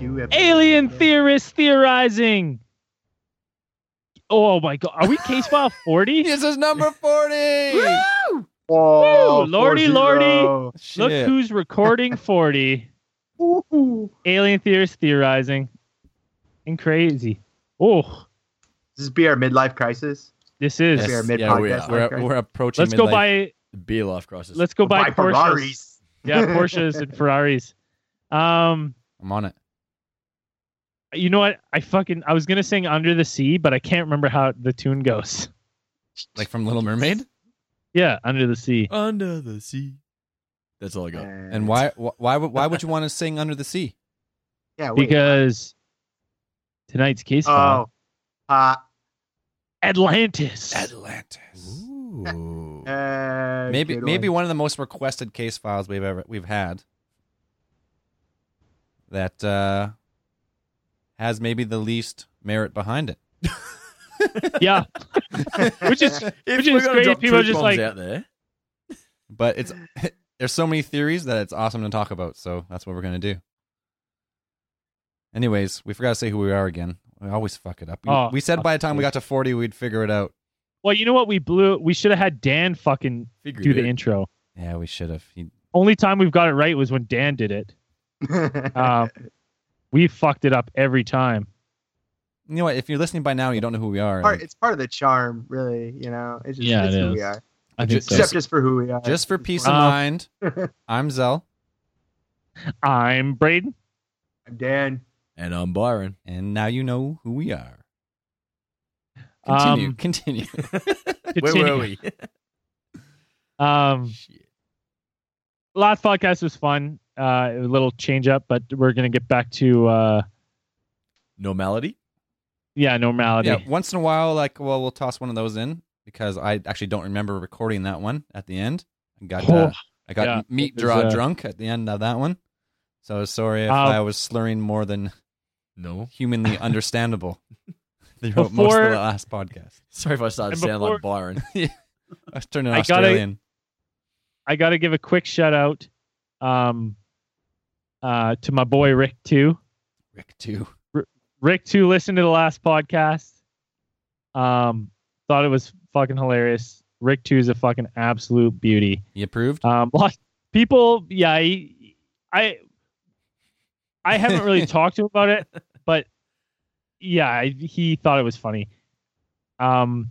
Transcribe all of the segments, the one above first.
Doctor Who episode. Alien theorists theorizing. Oh my god. Are we case file 40? This is number 40. Whoa, Woo, lordy, 40. lordy. Shit. Look who's recording 40. Ooh. Alien theorists theorizing. And crazy. Oh, Does this be our midlife crisis? this is. Yes. Yes, mid yeah, we are. We're, we're approaching Let's go midlife. buy Beloff crisis. let's go buy Buy Porsches. Ferraris. Yeah, Porsches and Ferraris. Um I'm on it. You know what? I fucking I was gonna sing Under the Sea, but I can't remember how the tune goes. Like from Little Mermaid? Yeah, Under the Sea. Under the sea. That's all I got. And- And why why would why would you want to sing Under the Sea? Yeah, wait. Because tonight's case file. Oh. Uh, Atlantis. Atlantis. Ooh. uh, maybe good maybe one. one of the most requested case files we've ever we've had. That uh has maybe the least merit behind it. yeah. which is which is great. People are just like out there. But it's there's so many theories that it's awesome to talk about, so that's what we're gonna do. Anyways, we forgot to say who we are again. We always fuck it up. We, Oh, we said by the time we got to forty we'd figure it out. Well, you know what? We blew we should have had Dan fucking Figured do the it. intro. Yeah, we should have. He, Only time we've got it right was when Dan did it. Um, we fucked it up every time. you know what? If you're listening by now, you don't know who we are. part, like, it's part of the charm, really. You know, it's just Yeah, it's it who is. we are. I think so. Except just for who we are. just for peace of Uh, mind, I'm Zell, I'm Braden. I'm Dan. And I'm Byron. and now you know who we are. Continue. Um, continue. Where were we? Um, Shit. last podcast was fun. Uh, a little change up, but we're gonna get back to uh, Normality? yeah, normality. yeah, once in a while, like, well, we'll toss one of those in because I actually don't remember recording that one at the end. I got Oh, uh, I got yeah, meat draw uh, drunk at the end of that one. So sorry if Uh, I was slurring more than No. humanly understandable throughout most of the last podcast. Sorry if I started sounding to like before- Byron. I was turning I gotta- Australian. I got to give a quick shout out um, uh, to my boy Rick too. Rick too. Rick too listened to the last podcast. Um, thought it was fucking hilarious. Rick two is a fucking absolute beauty. He approved. Um, lots people, yeah, he, I, I haven't really talked to him about it, but yeah, I- he thought it was funny. Um,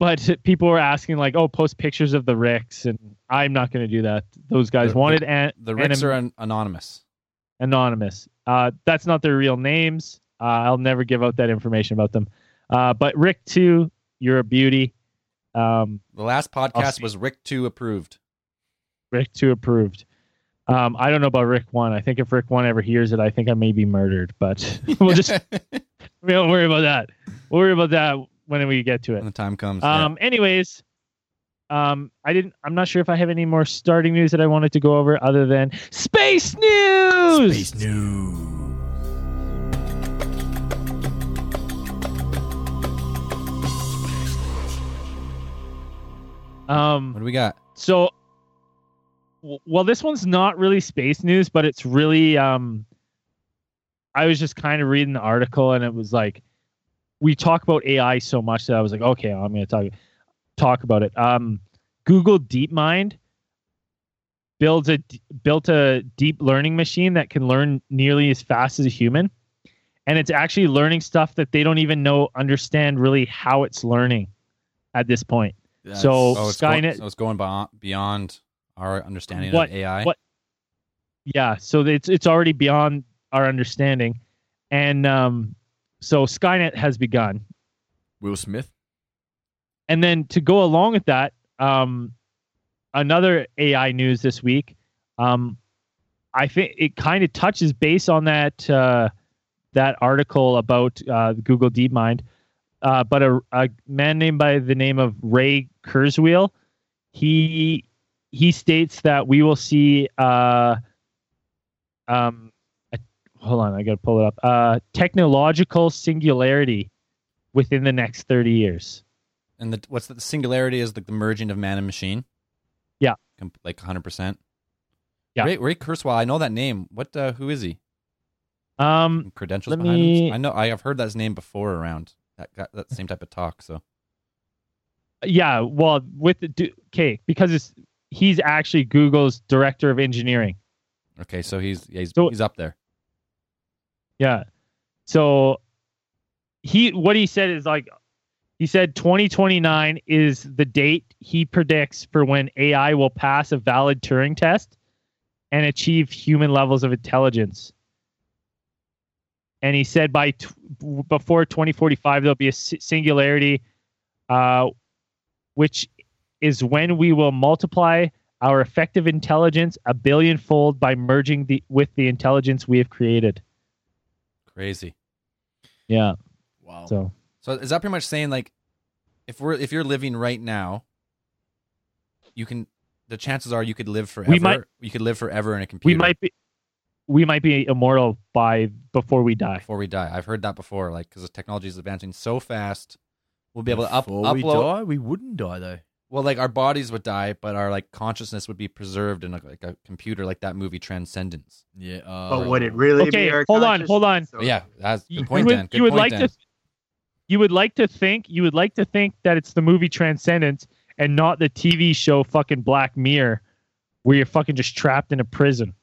but people were asking like, "Oh, post pictures of the Ricks," and I'm not going to do that. Those guys The- wanted an, The Ricks anim- are an- anonymous. anonymous. Uh, that's not their real names. Uh, I'll never give out that information about them. Uh, but Rick two, you're a beauty. Um, The last podcast was Rick two approved. Rick two approved. Um, I don't know about Rick one. I think if Rick one ever hears it, I think I may be murdered. But we'll just we don't worry about that. We'll worry about that when we get to when it. the time comes. yeah. Um, anyways, um, I didn't. I'm not sure if I have any more starting news that I wanted to go over other than space news. Space news. Um, what do we got? So, w- well, this one's not really space news, but it's really. Um, I was just kind of reading the article, and it was like, we talk about AI so much that I was like, okay, I'm going to talk talk about it. Um, Google DeepMind builds a built a deep learning machine that can learn nearly as fast as a human, and it's actually learning stuff that they don't even know understand really how it's learning at this point. That's- So- Oh, it's going, so it's going beyond, beyond our understanding What- of AI. what- Yeah, so it's it's already beyond our understanding, and um, so Skynet has begun. Will Smith. And then to go along with that, um, another AI news this week. Um, I think it kind of touches base on that uh, that article about uh, Google DeepMind. Uh, but a, a man named by the name of Ray Kurzweil, he he states that we will see uh, um, hold on, I got to pull it up. Uh, technological singularity within the next thirty years. and the, what's the, the singularity is like the merging of man and machine. Yeah. Com- like 100%. Yeah. Ray, Ray Kurzweil. I know that name. What? Uh, who is he? Um, Credentials behind me- him? I know. I have heard that his name before around that that, that same type of talk. So yeah, well, with the okay, because it's he's actually Google's director of engineering. okay, so he's yeah, he's So- he's up there. Yeah. So he what he said is like he said 2029 is the date he predicts for when AI will pass a valid Turing test and achieve human levels of intelligence. And he said by t- before 2045 there'll be a singularity uh, which is when we will multiply our effective intelligence a billion fold by merging the with the intelligence we have created. Crazy. Yeah. Wow. So So is that pretty much saying like, if we're if you're living right now, you can. The chances are you could live forever. We might- you could live forever in a computer. we might be we might be immortal by before we die. before we die. I've heard that before. Like because the technology is advancing so fast, we'll be able to up, Before we upload. die, we wouldn't die though. Well, like our bodies would die, but our like consciousness would be preserved in a, like a computer, like that movie Transcendence. Yeah. Uh, But would it really Okay, be our hold on, hold on. consciousness? But yeah, that's You, good point. would, Dan. Good you would point, like Dan. to you would like to think you would like to think that it's the movie Transcendence and not the TV show fucking Black Mirror where you're fucking just trapped in a prison.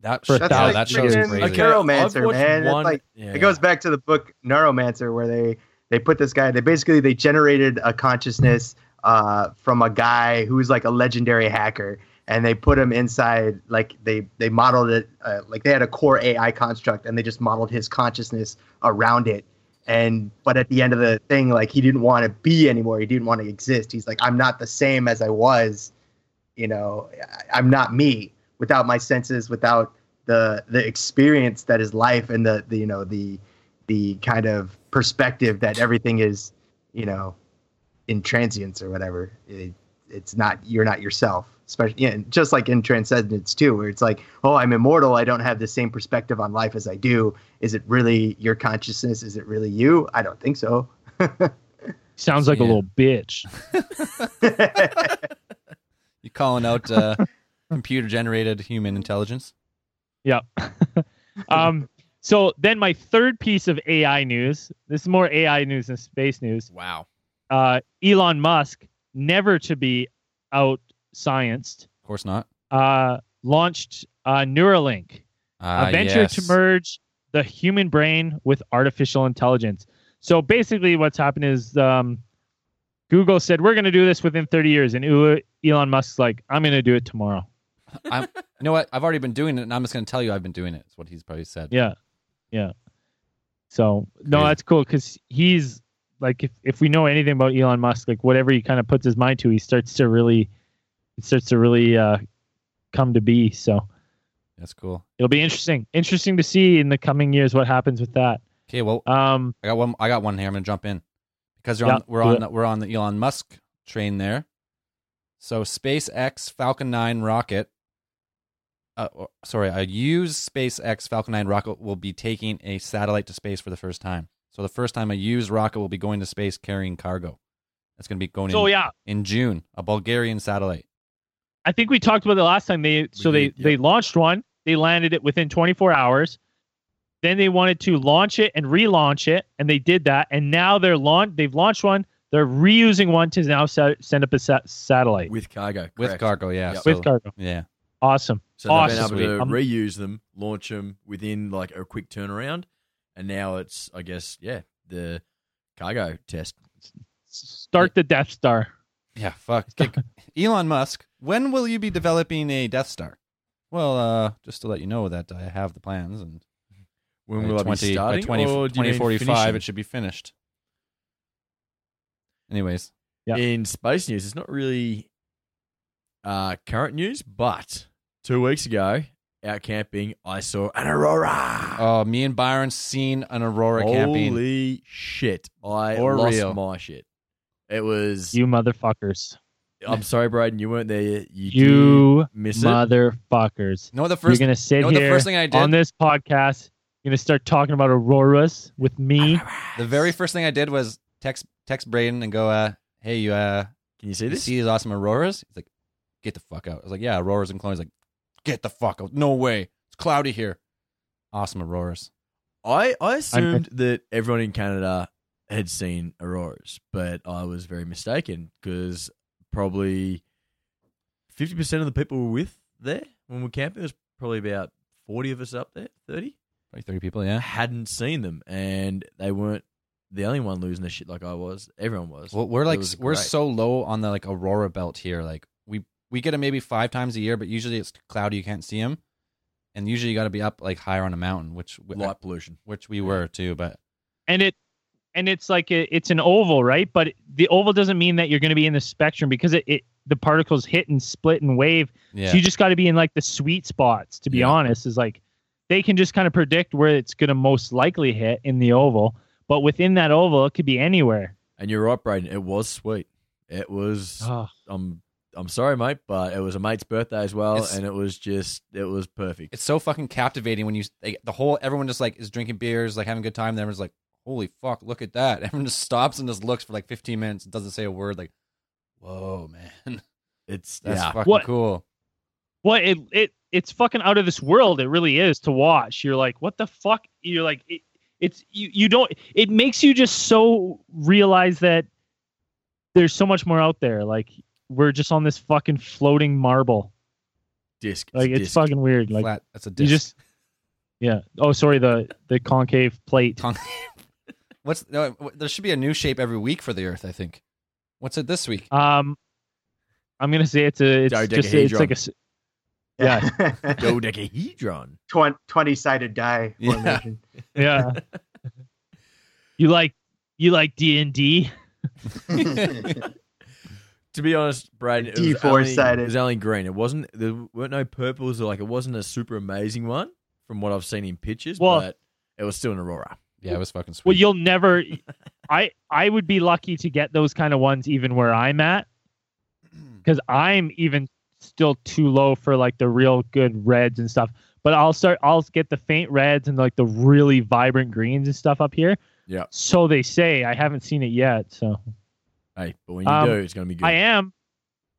That For a That's yeah, thousand like that show's freaking crazy. Okay, Neuromancer, I've watched man. That's one- like- yeah. It goes back to the book Neuromancer, where they they put this guy. They basically they generated a consciousness uh, from a guy who's like a legendary hacker, and they put him inside. Like they they modeled it uh, like they had a core AI construct, and they just modeled his consciousness around it. And but at the end of the thing, like he didn't want to be anymore. He didn't want to exist. He's like, I'm not the same as I was. You know, I'm not me without my senses, without the the experience that is life and the, the you know the the kind of perspective that everything is you know in transience or whatever it, it's not you're not yourself especially yeah, just like in transcendence too where it's like oh i'm immortal i don't have the same perspective on life as i do is it really your consciousness is it really you i don't think so Sounds like a little bitch. You calling out uh, computer generated human intelligence? Yeah. um so then my third piece of AI news, this is more AI news than space news. Wow. Uh Elon Musk, never to be out scienced, Of course not. uh launched uh Neuralink. Ah, a venture yes. to merge the human brain with artificial intelligence. So basically, what's happened is um, Google said we're going to do this within 30 years, and Elon Musk's like, I'm going to do it tomorrow. I'm, you know what? I've already been doing it, and I'm just going to tell you I've been doing it. That's what he's probably said. Yeah, yeah. So no, Crazy. that's cool because he's like, if if we know anything about Elon Musk, like whatever he kind of puts his mind to, he starts to really, it starts to really uh, come to be. So That's cool. it'll be interesting, interesting to see in the coming years what happens with that. Okay, well, Um, I got one. I got one here. I'm gonna jump in because Yeah, on, we're on the, we're on the Elon Musk train there. So SpaceX Falcon 9 rocket. Uh, or- sorry, a used SpaceX Falcon 9 rocket will be taking a satellite to space for the first time. So the first time a used rocket will be going to space carrying cargo. That's going to be going so in, yeah, in June. A Bulgarian satellite. I think we talked about it last time. They so they did, yeah. they launched one. They landed it within 24 hours. Then they wanted to launch it and relaunch it, and they did that. And now they're launch. They've launched one. They're reusing one to now sa- send up a sa- satellite With cargo. With cargo, yeah. Yep. So, with cargo. Yeah. Awesome. So they've been able to Um, reuse them, launch them within like a quick turnaround, and now it's, I guess, yeah, the cargo test. Start the Death Star. Yeah, fuck. Elon Musk, when will you be developing a Death Star? Well, uh, just to let you know that I have the plans and When by will I be 20 starting? by 20, or do you mean 2045 it should be finished. Anyways, Yeah. In space news, it's not really uh, current news, but two weeks ago, out camping, I saw an aurora. uh, me and Byron seen an aurora camping. Holy shit! I For lost real. my shit. It was. You motherfuckers. I'm sorry, Braden. You weren't there. yet. You, You did miss it. motherfuckers. No, the first You're 1st gonna sit you know what the first thing I did? on this podcast. You're gonna start talking about auroras with me. the very first thing I did was text text Braden and go, uh, "Hey, you uh, Can you see you this? see these awesome auroras?" He's like, "Get the fuck out!" I was like, "Yeah, auroras and clones." He's like, get the fuck out. No way. It's cloudy here. Awesome auroras. I, I assumed that everyone in Canada had seen auroras, but I was very mistaken because probably 50% of the people we were with there when we were camping, there was probably about 40 of us up there, 30, Like 30 people, yeah. hadn't seen them. And they weren't the only one losing their shit like I was. Everyone was. Well, we're like was we're great. so low on the like aurora belt here. Like we we get them maybe five times a year, but usually it's cloudy, you can't see them. And usually you got to be up like higher on a mountain, which uh, light pollution. which we were too. But and it and it's like a, it's an oval, right? But the oval doesn't mean that you're going to be in the spectrum because it, it the particles hit and split and wave. yeah, So you just got to be in like the sweet spots. To be Yeah. honest, is like they can just kind of predict where it's going to most likely hit in the oval. But within that oval, it could be anywhere. And you're right, Braden. It was sweet. It was. Oh, I'm. Um, I'm sorry, mate, but it was a mate's birthday as well, It's- and it was just. It was perfect. it's so fucking captivating when you like, the whole everyone just like is drinking beers, like having a good time. And everyone's like, "Holy fuck, look at that!" Everyone just stops and just looks for like 15 minutes and doesn't say a word. Like, whoa, man, It's that's yeah. fucking What- cool. what it it it's fucking out of this world. It really is to watch. You're like, what the fuck? You're like, it, it's you. You don't. It makes you just so realize that there's so much more out there. Like we're just on this fucking floating marble. disc. Like it's disc. fucking weird. Like Flat. That's a you disc. just. Yeah. Oh, sorry. The the concave plate. Con- What's no, there should be a new shape every week for the Earth. I think. What's it this week? Um, I'm gonna say it's a. It's just it's like a. s- Yeah. dodecahedron. 20 sided die Yeah. formation. Yeah. you like you like D and D. To be honest, Braden, it was, only, it was only green. It wasn't. There weren't no purples. Or like it wasn't a super amazing one from what I've seen in pictures. Well- but it was still an aurora. Yeah, it was fucking sweet. Well, you'll never. I I would be lucky to get those kind of ones even where I'm at, because I'm even still too low for like the real good reds and stuff. But I'll start. I'll get the faint reds and like the really vibrant greens and stuff up here. Yeah. So they say. I haven't seen it yet. So Hey, but when you Um, do, it's going to be good. I am.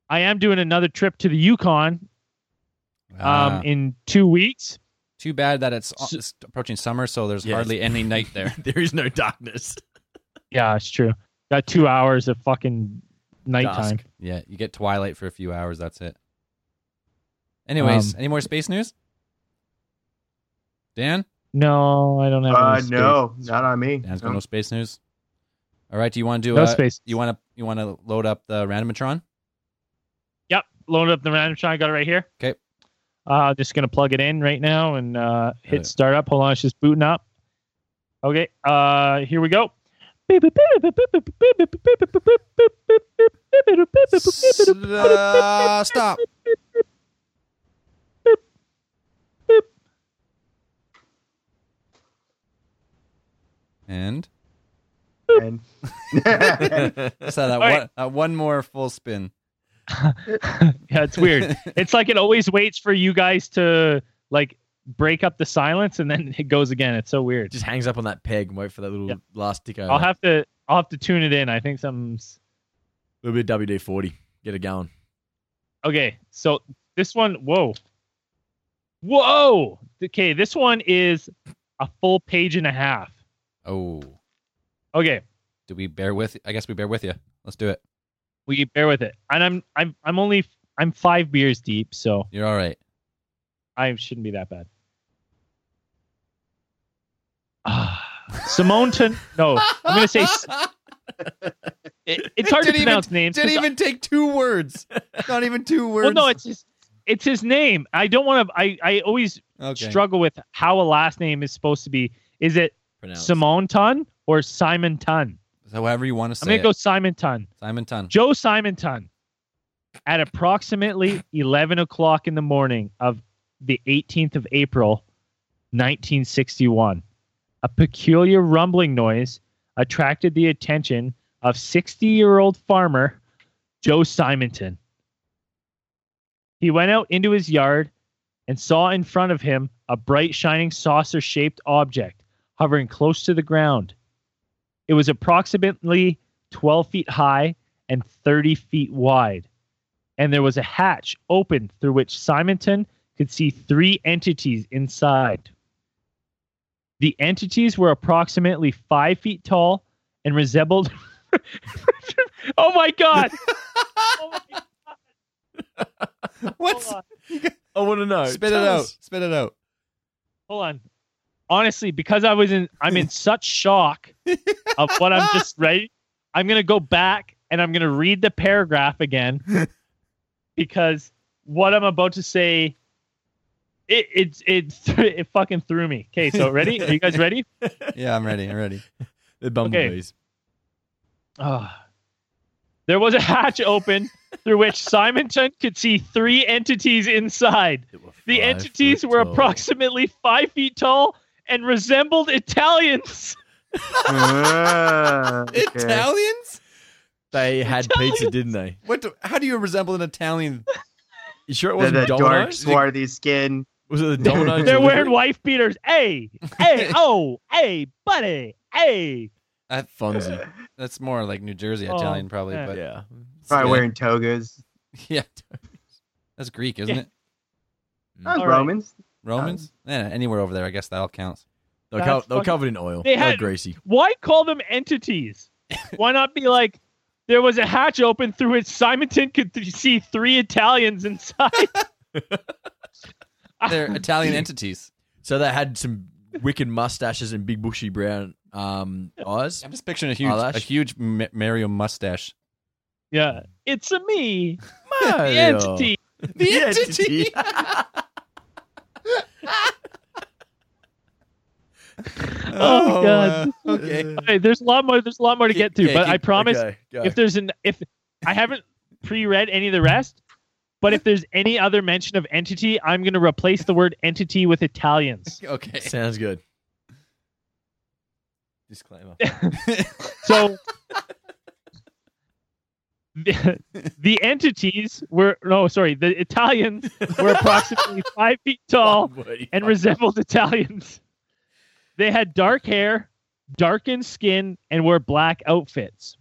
I am doing another trip to the Yukon um, Ah, in two weeks. too bad that it's, s- it's approaching summer, so there's Yes. hardly any night there. there is no darkness. Yeah, it's true. Got two hours of fucking nighttime. Dusk. Yeah, you get twilight for a few hours. That's it. Anyways, Um, any more space news? Dan, No, I don't have. Uh, any space. no, not on me. Dan's got No. no space news. All right, do you want to do? No uh, space. You want to you want to load up the randomatron? Yep, loaded up the random shot. I got it right here. 'Kay. Uh, just gonna plug it in right now and uh, hit it. start up. Hold on, it's just booting up. Okay, uh, here we go. Uh, stop. And And- so that All one, right. uh, one more full spin. yeah, it's weird. it's like it always waits for you guys to like break up the silence and then it goes again. It's so weird. Just hangs up on that peg and wait for that little Yep. last tick over. I'll have to I'll have to tune it in. I think something's a little bit WD forty. Get it going. okay. So this one, whoa, whoa. Okay, this one is a full page and a half. Oh, Okay, do we bear with? I guess we bear with you. Let's do it. we bear with it. And I'm I'm I'm only I'm five beers deep, so You're all right. I shouldn't be that bad. Ah, Simone Ton. No, I'm gonna say it, it's hard to Didn't even- pronounce names. 'cause Didn't even take two words. Not even two words. Well, no, it's his, it's his name. I don't want to. I I always okay. struggle with how a last name is supposed to be. Is it Pronounce. Simone Tun or Simon Tun? However you want to say I'm gonna it. go Simon Tun. Simon Tun. Joe Simon Tun. At approximately 11 o'clock in the morning of the 18th of April, 1961, a peculiar rumbling noise attracted the attention of 60-year-old farmer Joe Simonton. He went out into his yard and saw in front of him a bright shining saucer shaped object hovering close to the ground. It was approximately 12 feet high and 30 feet wide, and there was a hatch open through which Simonton could see three entities inside. The entities were approximately five feet tall and resembled. oh my god! Oh my What? Hold. I want to know. Spit it Tell out. Spit it out. Hold on. Honestly, because I was in, I'm in such shock of what I'm just ready. I'm gonna go back and I'm gonna read the paragraph again because what I'm about to say, it it it it fucking threw me. Okay, so ready? Are you guys ready? Yeah, I'm ready. I'm ready. The bumblebees. Ah. There was a hatch open through which Simonton could see three entities inside. The entities were approximately five feet tall and resembled Italians. Ah, okay. Italians? They had pizza, didn't they? What? Do, how do you resemble an Italian? You sure it wasn't the dark, Domino's? swarthy skin. Was it the Domino's? They're delivery? wearing wife beaters. Hey, hey, oh, hey, buddy, hey. That Fonzie. That's more like New Jersey Oh, Italian, probably. yeah. But Yeah. Probably Yeah. wearing togas. yeah, that's Greek, isn't Yeah. it? All right. Romans. Romans? Yeah, anywhere over there, I guess that all counts. They're, That's co- they're fucking- covered in oil. They They are had- greasy. Why call them entities? Why not be like, there was a hatch open through which Simonton could th- see three Italians inside? They're Italian entities. So they had some wicked mustaches and big bushy brown um, eyes. I'm just picturing a huge, Eyelash? a huge Ma- Mario mustache. yeah, it's a me, Mario. the entity. The entity. Oh, God. uh, okay. Okay, there's a lot more. There's a lot more to get to, Okay, but I promise Okay, if there's an if I haven't pre-read any of the rest, but if there's any other mention of entity, I'm going to replace the word entity with Italians. Okay. Sounds good. Disclaimer. So the, the entities were no, sorry, the Italians were approximately five feet tall and resembled Italians. They had dark hair, darkened skin, and wore black outfits.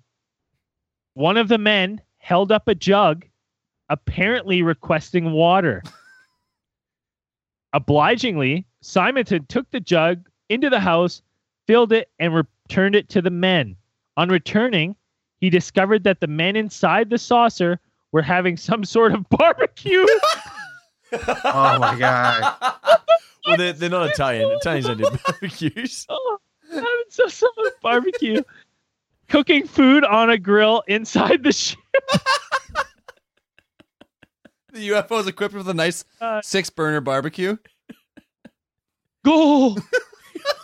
One of the men held up a jug, apparently requesting water. Obligingly, Simonton took the jug into the house, filled it, and returned it to the men. On returning, he discovered that the men inside the saucer were having some sort of barbecue. Oh my god. well, they're, they're not Italian. Italians don't do barbecues. Oh, having some sort of barbecue. Cooking food on a grill inside the ship. the UFO is equipped with a nice Uh, six burner barbecue. Go.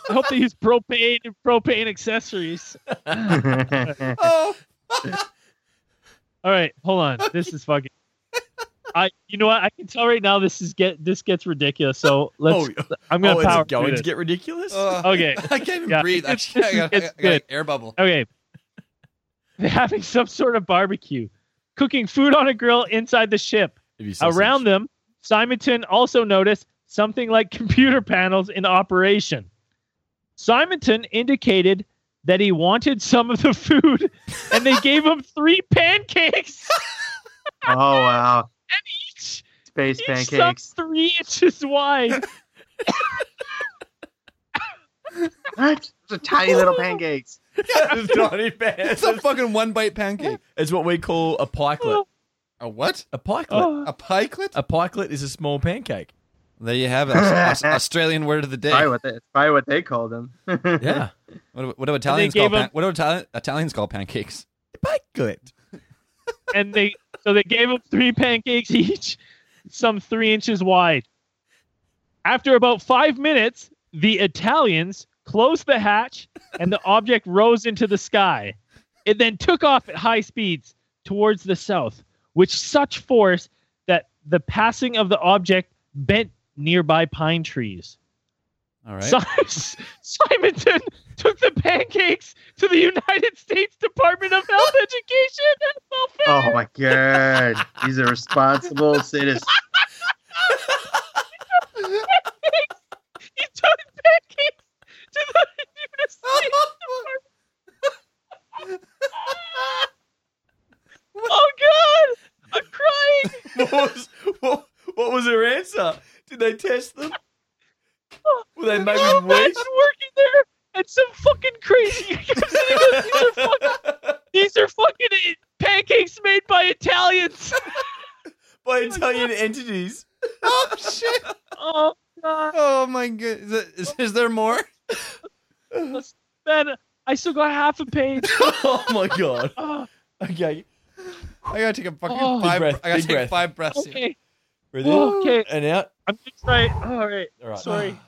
I hope they use propane and propane accessories. Oh, All right, hold on. This is fucking. I, you know what? I can tell right now. This is get this gets ridiculous. So let's. Oh, I'm gonna oh, is power it going through to this. get ridiculous? Uh, Okay. I can't even Yeah, breathe. it's- Actually, I it's- got, I got good. air bubble. Okay. They're having some sort of barbecue, cooking food on a grill inside the ship. It'd. Around them, Simonton also noticed something like computer panels in operation. Simonton indicated that he wanted some of the food, and they gave him three pancakes. oh wow. Each, Space each some pancakes. three inches wide. What? Those are tiny little pancakes. It's tiny It's a fucking one bite pancake. It's what we call a pikelet. A what? A pikelet. Oh, A pikelet? A pikelet is a small pancake. There you have it. Aus- Aus- Australian word of the day. Probably what they, it's probably what they called them. Yeah. What do, what do Italians gave call pan- him- what do Itali- Italians call pancakes? Pikelet. and they so they gave him three pancakes each, some three inches wide. After about five minutes, the Italians closed the hatch and the object rose into the sky. It then took off at high speeds towards the south, with such force that the passing of the object bent nearby pine trees. All right. Simonton took the pancakes to the United States Department of Health Education and Welfare. Oh my god. He's a responsible citizen. He took pancakes to the United States Department. oh God, I'm crying. what, was, what, what was her answer? Did they test them? Oh, Were they maybe Can you wet? imagine working there and some fucking crazy. these, are fucking, these are fucking pancakes made by Italians. By Italian entities. Oh shit! Oh god, Oh my god! Is, it, is, oh. is there more? man! I still got half a page. oh my god. Oh, Okay. I gotta take a fucking Oh. five. Big breath, I gotta take breath. five breaths. okay, Breathe in okay. and out. I'm gonna try. All right, All right. sorry.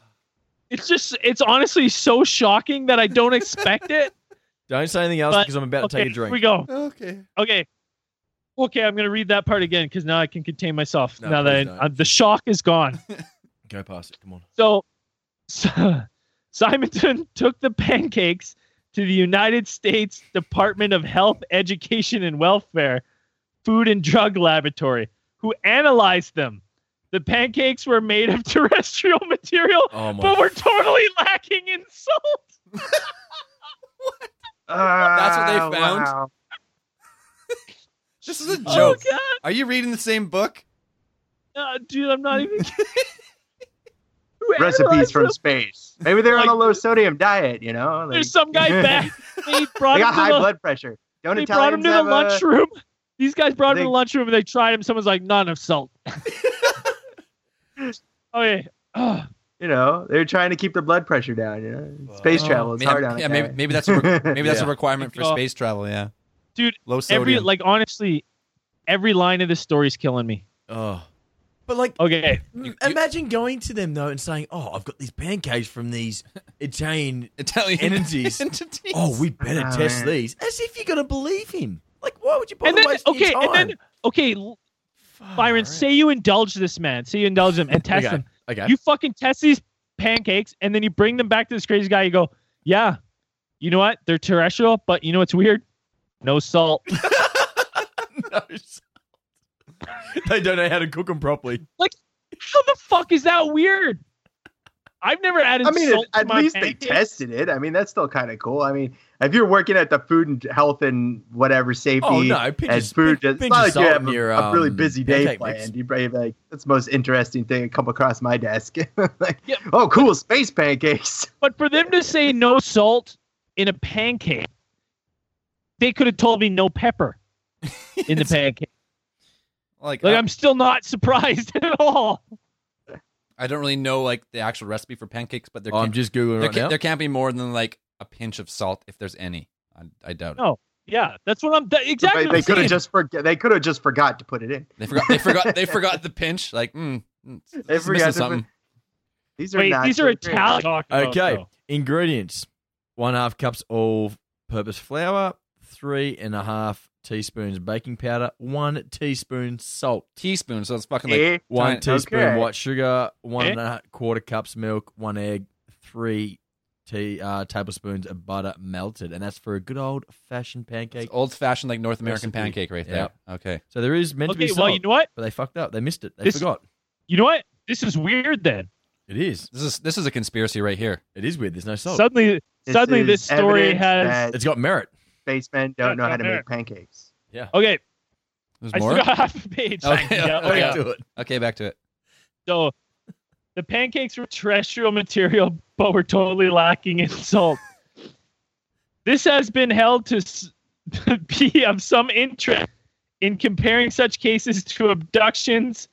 It's just, it's honestly so shocking that I don't expect it. Don't say anything else But- because I'm about to take a drink. here drink. we go. Okay. Okay. Okay, I'm gonna read that part again because now I can contain myself. No, now that I, please uh, the shock is gone. Go past it. Come on. So, so Simonton took the pancakes to the United States Department of Health, Education, and Welfare Food and Drug Laboratory, who analyzed them. The pancakes were made of terrestrial material, Oh but were totally lacking in salt. That's what they Ah, found? wow. This is a Oh joke. God, Are you reading the same book? Uh, dude, I'm not even. kidding. Recipes from them? space. Maybe they're on a low sodium diet. You know, There's some guy back. They brought They him got to high the- blood pressure. Don't they brought him to the have a- lunchroom. These guys brought him to the lunchroom and they tried him. Someone's like, not enough salt. Oh, okay. Ugh. You know, they're trying to keep the blood pressure down. You know, space Oh, travel is Maybe, hard on yeah, maybe, maybe that's a re- maybe that's a requirement for Oh. space travel. Yeah, Dude, low sodium. Every like honestly, every line of this story is killing me. Oh. But like, Okay. m- you- imagine going to them though and saying, "Oh, I've got these pancakes from these Italian. Italian entities. entities. Oh, we better Oh, test man. these." As if you're gonna believe him. Like, why would you bother And then wasting okay, your and time? then okay, l- Fuck, Byron, alright. say you indulge this man. Say you indulge him and test okay. him. Okay. You fucking test these pancakes and then you bring them back to this crazy guy. You go, yeah, you know what? They're terrestrial, but you know what's weird? No salt. no, s- they don't know how to cook them properly. Like, how the fuck is that weird? I've never added I mean, salt at, to at my least they tested it. I mean, that's still kind of cool. I mean, if you're working at the food and health and whatever safety Oh no, pinch and your- food, pinch- it's not like you have a, your, a really um, busy day pancake mix. planned. You probably like, that's the most interesting thing that come across my desk. like, Yeah. oh, cool, space pancakes. But for them to say no salt in a pancake, they could have told me no pepper in the pancake. like, Like uh, I'm still not surprised at all. I don't really know like the actual recipe for pancakes, but there Oh, I'm just googling there, right can't, now. there can't be more than like a pinch of salt if there's any. I, I doubt it. No. Yeah, that's what I'm. That, exactly. They, they could have just forget. They could have just forgot to put it in. They forgot. They forgot. They forgot the pinch. Like, mm, mm, They forgot missing something. put- These are Wait, these are great. Italian. Okay, ingredients: one half cups all-purpose flour, three and a half teaspoons baking powder, one teaspoon salt, Teaspoon. So it's fucking like Eh? one Fine. teaspoon Okay. white sugar, one Eh? and a quarter cups milk, one egg, three tea, uh, tablespoons of butter melted, and that's for a good old-fashioned pancake. old fashioned like North American Recipe. pancake right there. Okay. So there is meant to be Okay, salt, well, you know what? but they fucked up. They missed it. They This- forgot. You know what? This is weird. Then It is. This is this is a conspiracy right here. It is weird. There's no salt. suddenly, This suddenly, this story has. that it's got merit. Spacemen don't Yeah, know how to not make pancakes. Yeah. Okay, There's I more. still got half a page. Okay, Yeah, okay. yeah. Do it. Okay, back to it. So, the pancakes were terrestrial material, but were totally lacking in salt. This has been held to be of some interest in comparing such cases to abductions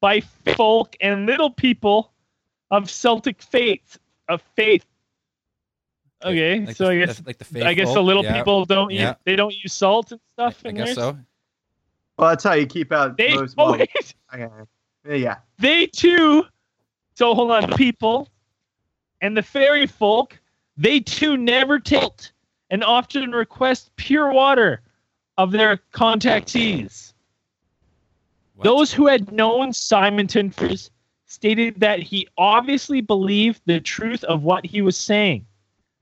by folk and little people of Celtic faith. Of faith. Okay, Like so the, I guess the, like the I guess the little Yeah, people don't Yeah. use they don't use salt and stuff. I in guess theirs. so. Well, that's how you keep out They most. oh, wait. yeah. they too so hold on people and the fairy folk they too never tilt and often request pure water of their contactees What? those who had known simonton first stated that he obviously believed the truth of what he was saying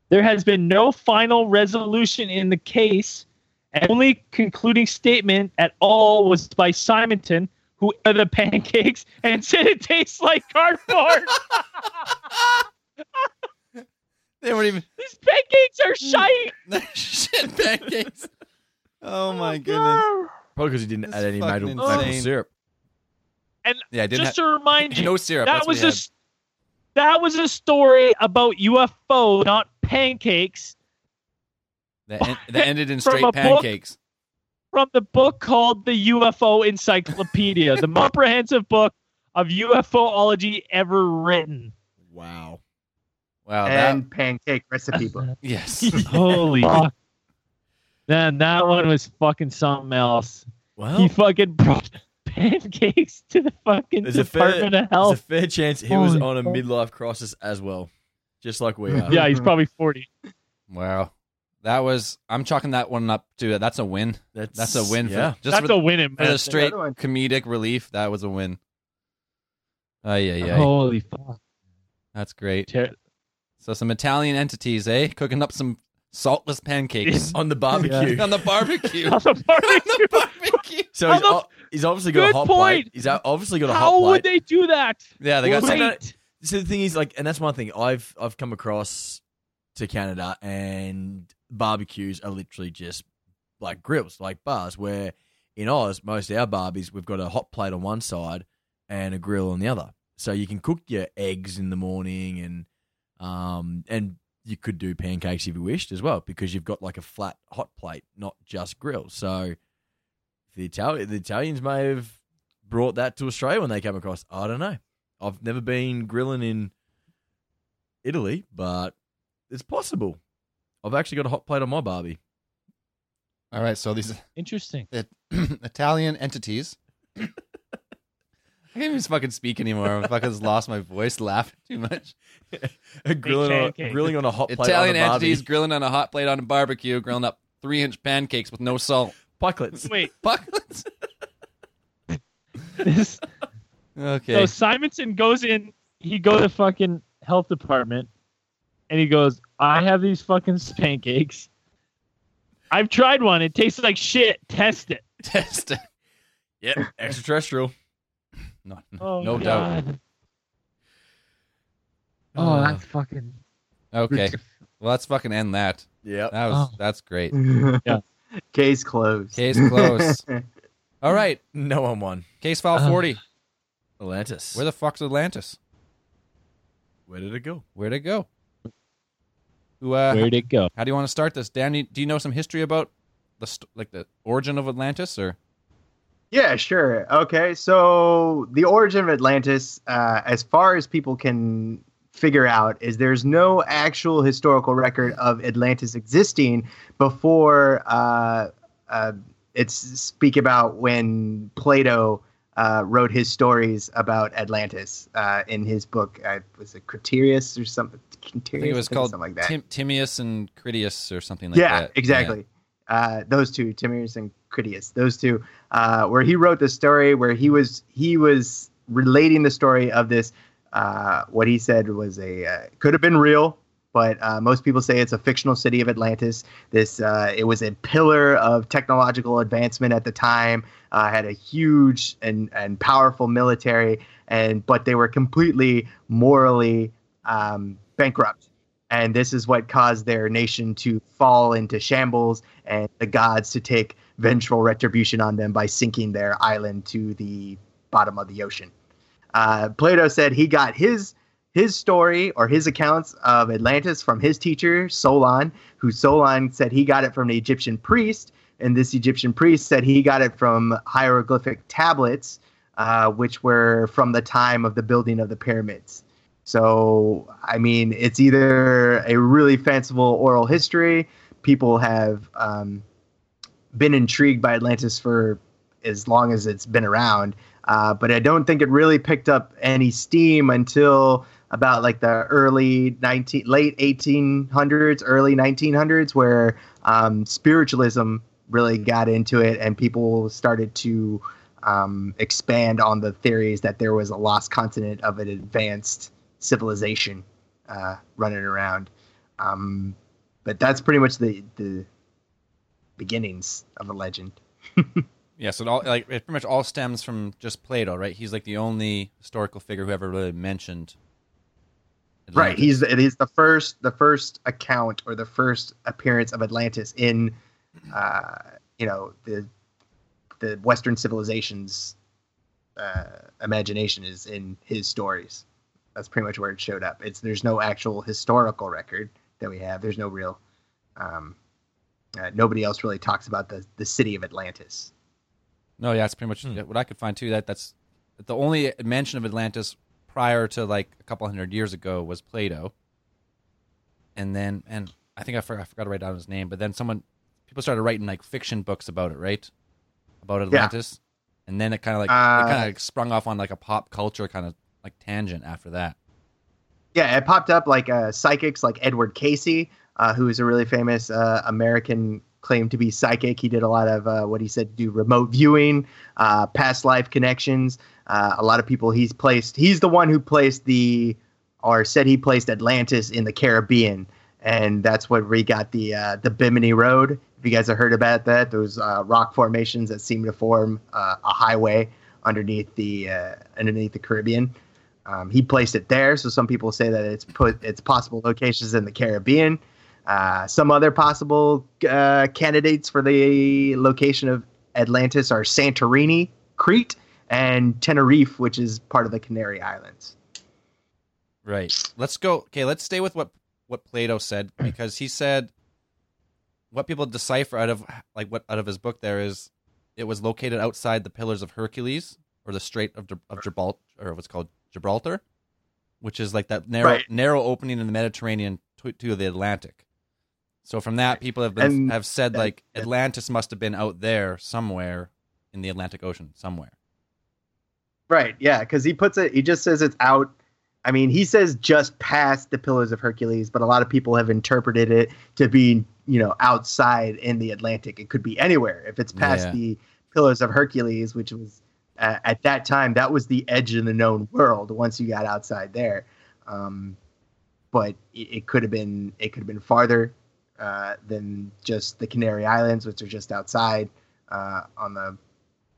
there has been no final resolution in the case and only concluding statement at all was by simonton who ate the pancakes and said it tastes like cardboard. They weren't even These pancakes are mm. shiny. shit pancakes. Oh my oh, goodness. Probably because he didn't That's add any maple, maple insane. syrup. Yeah, I didn't Just to remind you, no syrup. that was he a had. s- that was a story about UFO, not pancakes, that, en- that ended in straight a book. pancakes. from the book called the UFO Encyclopedia, the most comprehensive book of UFOlogy ever written. Wow. Wow. and pancake recipe book. yes. Holy fuck. Man, that one was fucking something else. Well, he fucking brought pancakes to the fucking there's a fair, Department of there's a fair chance he was Holy on a fuck. midlife crisis as well, just like we are. Yeah, he's probably 40. wow. That was. I'm chalking that one up to. That's a win. That's, That's a win. Yeah. For, just That's for, a win in for the straight Another comedic relief. That was a win. Oh yeah, yeah. Holy fuck. That's great. Ter- So some Italian entities, eh? Cooking up some saltless pancakes on the barbecue. on the barbecue. On the barbecue. barbecue. So How he's, the- o- he's obviously got a hot point. plate. He's obviously got a hot How plate. would they do that? Yeah, they got no, So the thing is, like, and that's one thing I've I've come across to Canada, and barbecues are literally just like grills, like bars. Where in Oz, most of our barbies, we've got a hot plate on one side and a grill on the other, so you can cook your eggs in the morning, and um, and you could do pancakes if you wished as well, because you've got like a flat hot plate, not just grill. So the Italian the Italians may have brought that to Australia when they came across. I don't know. I've never been grilling in Italy, but it's possible. I've actually got a hot plate on my Barbie. All right, so these Interesting. Italian entities. I can't even fucking speak anymore. I fucking just lost my voice laughing too much. grilling, on, grilling on a hot plate Italian on a Barbie. entities grilling on a hot plate on a barbecue, grilling up three inch pancakes with no salt. Pikelets. Wait, Bucklets. this Okay. So Simonson goes in, he goes to fucking health department, and he goes, "I have these fucking pancakes. I've tried one. It tastes like shit. Test it." Test it. Yep, extraterrestrial. No, Oh, no doubt. Oh, uh, that's fucking. Okay. Well, let's fucking end that. Yeah, That was Oh. that's great. Case closed. Case closed. All right. No one won. Case file Uh. 40. Atlantis. Where the fuck's Atlantis? Where did it go? Where'd it go? Who, uh, Where'd it go? how do you want to start this? Dan, do you know some history about the st- like the origin of Atlantis or Yeah, sure. Okay, so the origin of Atlantis, uh, as far as people can figure out, is there's no actual historical record of Atlantis existing before uh, uh, it's speak about when Plato uh, wrote his stories about Atlantis uh, in his book. Uh, was it Critias or something? I think it was called something like that. Tim- Timaeus and Critias or something like yeah, that. exactly. Uh, those two, Timaeus and Critias, those two, uh, where he wrote the story, where he was he was relating the story of this. Uh, what he said was a uh, could have been real, but uh, most people say it's a fictional city of Atlantis. This uh, it was a pillar of technological advancement at the time. Uh, had a huge and and powerful military, and but they were completely morally um, bankrupt and this is what caused their nation to fall into shambles and the gods to take vengeful retribution on them by sinking their island to the bottom of the ocean. Uh, Plato said he got his his story or his accounts of Atlantis from his teacher Solon, who Solon said he got it from the Egyptian priest, and this Egyptian priest said he got it from hieroglyphic tablets, uh, which were from the time of the building of the pyramids. So, I mean, it's either a really fanciful oral history. People have um, been intrigued by Atlantis for as long as it's been around, uh, but I don't think it really picked up any steam until about like the early 19, late 1800s, early 1900s, where um, spiritualism really got into it and people started to um, expand on the theories that there was a lost continent of an advanced civilization uh, running around. Um, but that's pretty much the the beginnings of a legend. Yeah, so it all like it pretty much all stems from just Plato, right? He's like the only historical figure who ever really mentioned. Right. He's he's the first the first account or the first appearance of Atlantis in, uh, you know, the the Western civilizations uh, imagination is in his stories. That's pretty much where it showed up. It's there's no actual historical record that we have. There's no real. Um, uh, nobody else really talks about the the city of Atlantis. No, yeah, it's pretty much Hmm. what I could find too. That that's the only mention of Atlantis prior to like a couple hundred years ago was Plato. And then, and I think I forgot, I forgot to write down his name, but then someone, people started writing like fiction books about it, right? About Atlantis, and then it kind of like Uh, it kind of sprung off on like a pop culture kind of like tangent after that. Yeah, it popped up like uh, psychics like Edward Cayce, uh, who is a really famous uh, American claimed to be psychic. He did a lot of uh, what he said to do remote viewing, uh, past life connections. Uh, a lot of people he's placed. He's the one who placed the, or said he placed Atlantis in the Caribbean, and that's what we got the uh, the Bimini Road. If you guys have heard about that, those uh, rock formations that seem to form uh, a highway underneath the underneath the Caribbean. Um, he placed it there, so some people say that it's put it's possible locations in the Caribbean. Uh, some other possible uh, candidates for the location of Atlantis are Santorini, Crete, and Tenerife, which is part of the Canary Islands. Right. Let's go. Okay, let's stay with what what Plato said because he said what people decipher out of like what out of his book there is it was located outside the Pillars of Hercules or the Strait of of Gibraltar or what's called Gibraltar, which is like that narrow Right. narrow opening in the Mediterranean to, to the Atlantic. So from that, people have been And have said like Atlantis must have been out there somewhere in the Atlantic Ocean somewhere. Right. Yeah, because he puts it. He just says it's out. I mean, he says just past the Pillars of Hercules, but a lot of people have interpreted it to be, you know, outside in the Atlantic. It could be anywhere. If it's past Yeah. the Pillars of Hercules, which was uh, at that time that was the edge of the known world. Once you got outside there, um, but it, it could have been it could have been farther uh, than just the Canary Islands, which are just outside uh, on the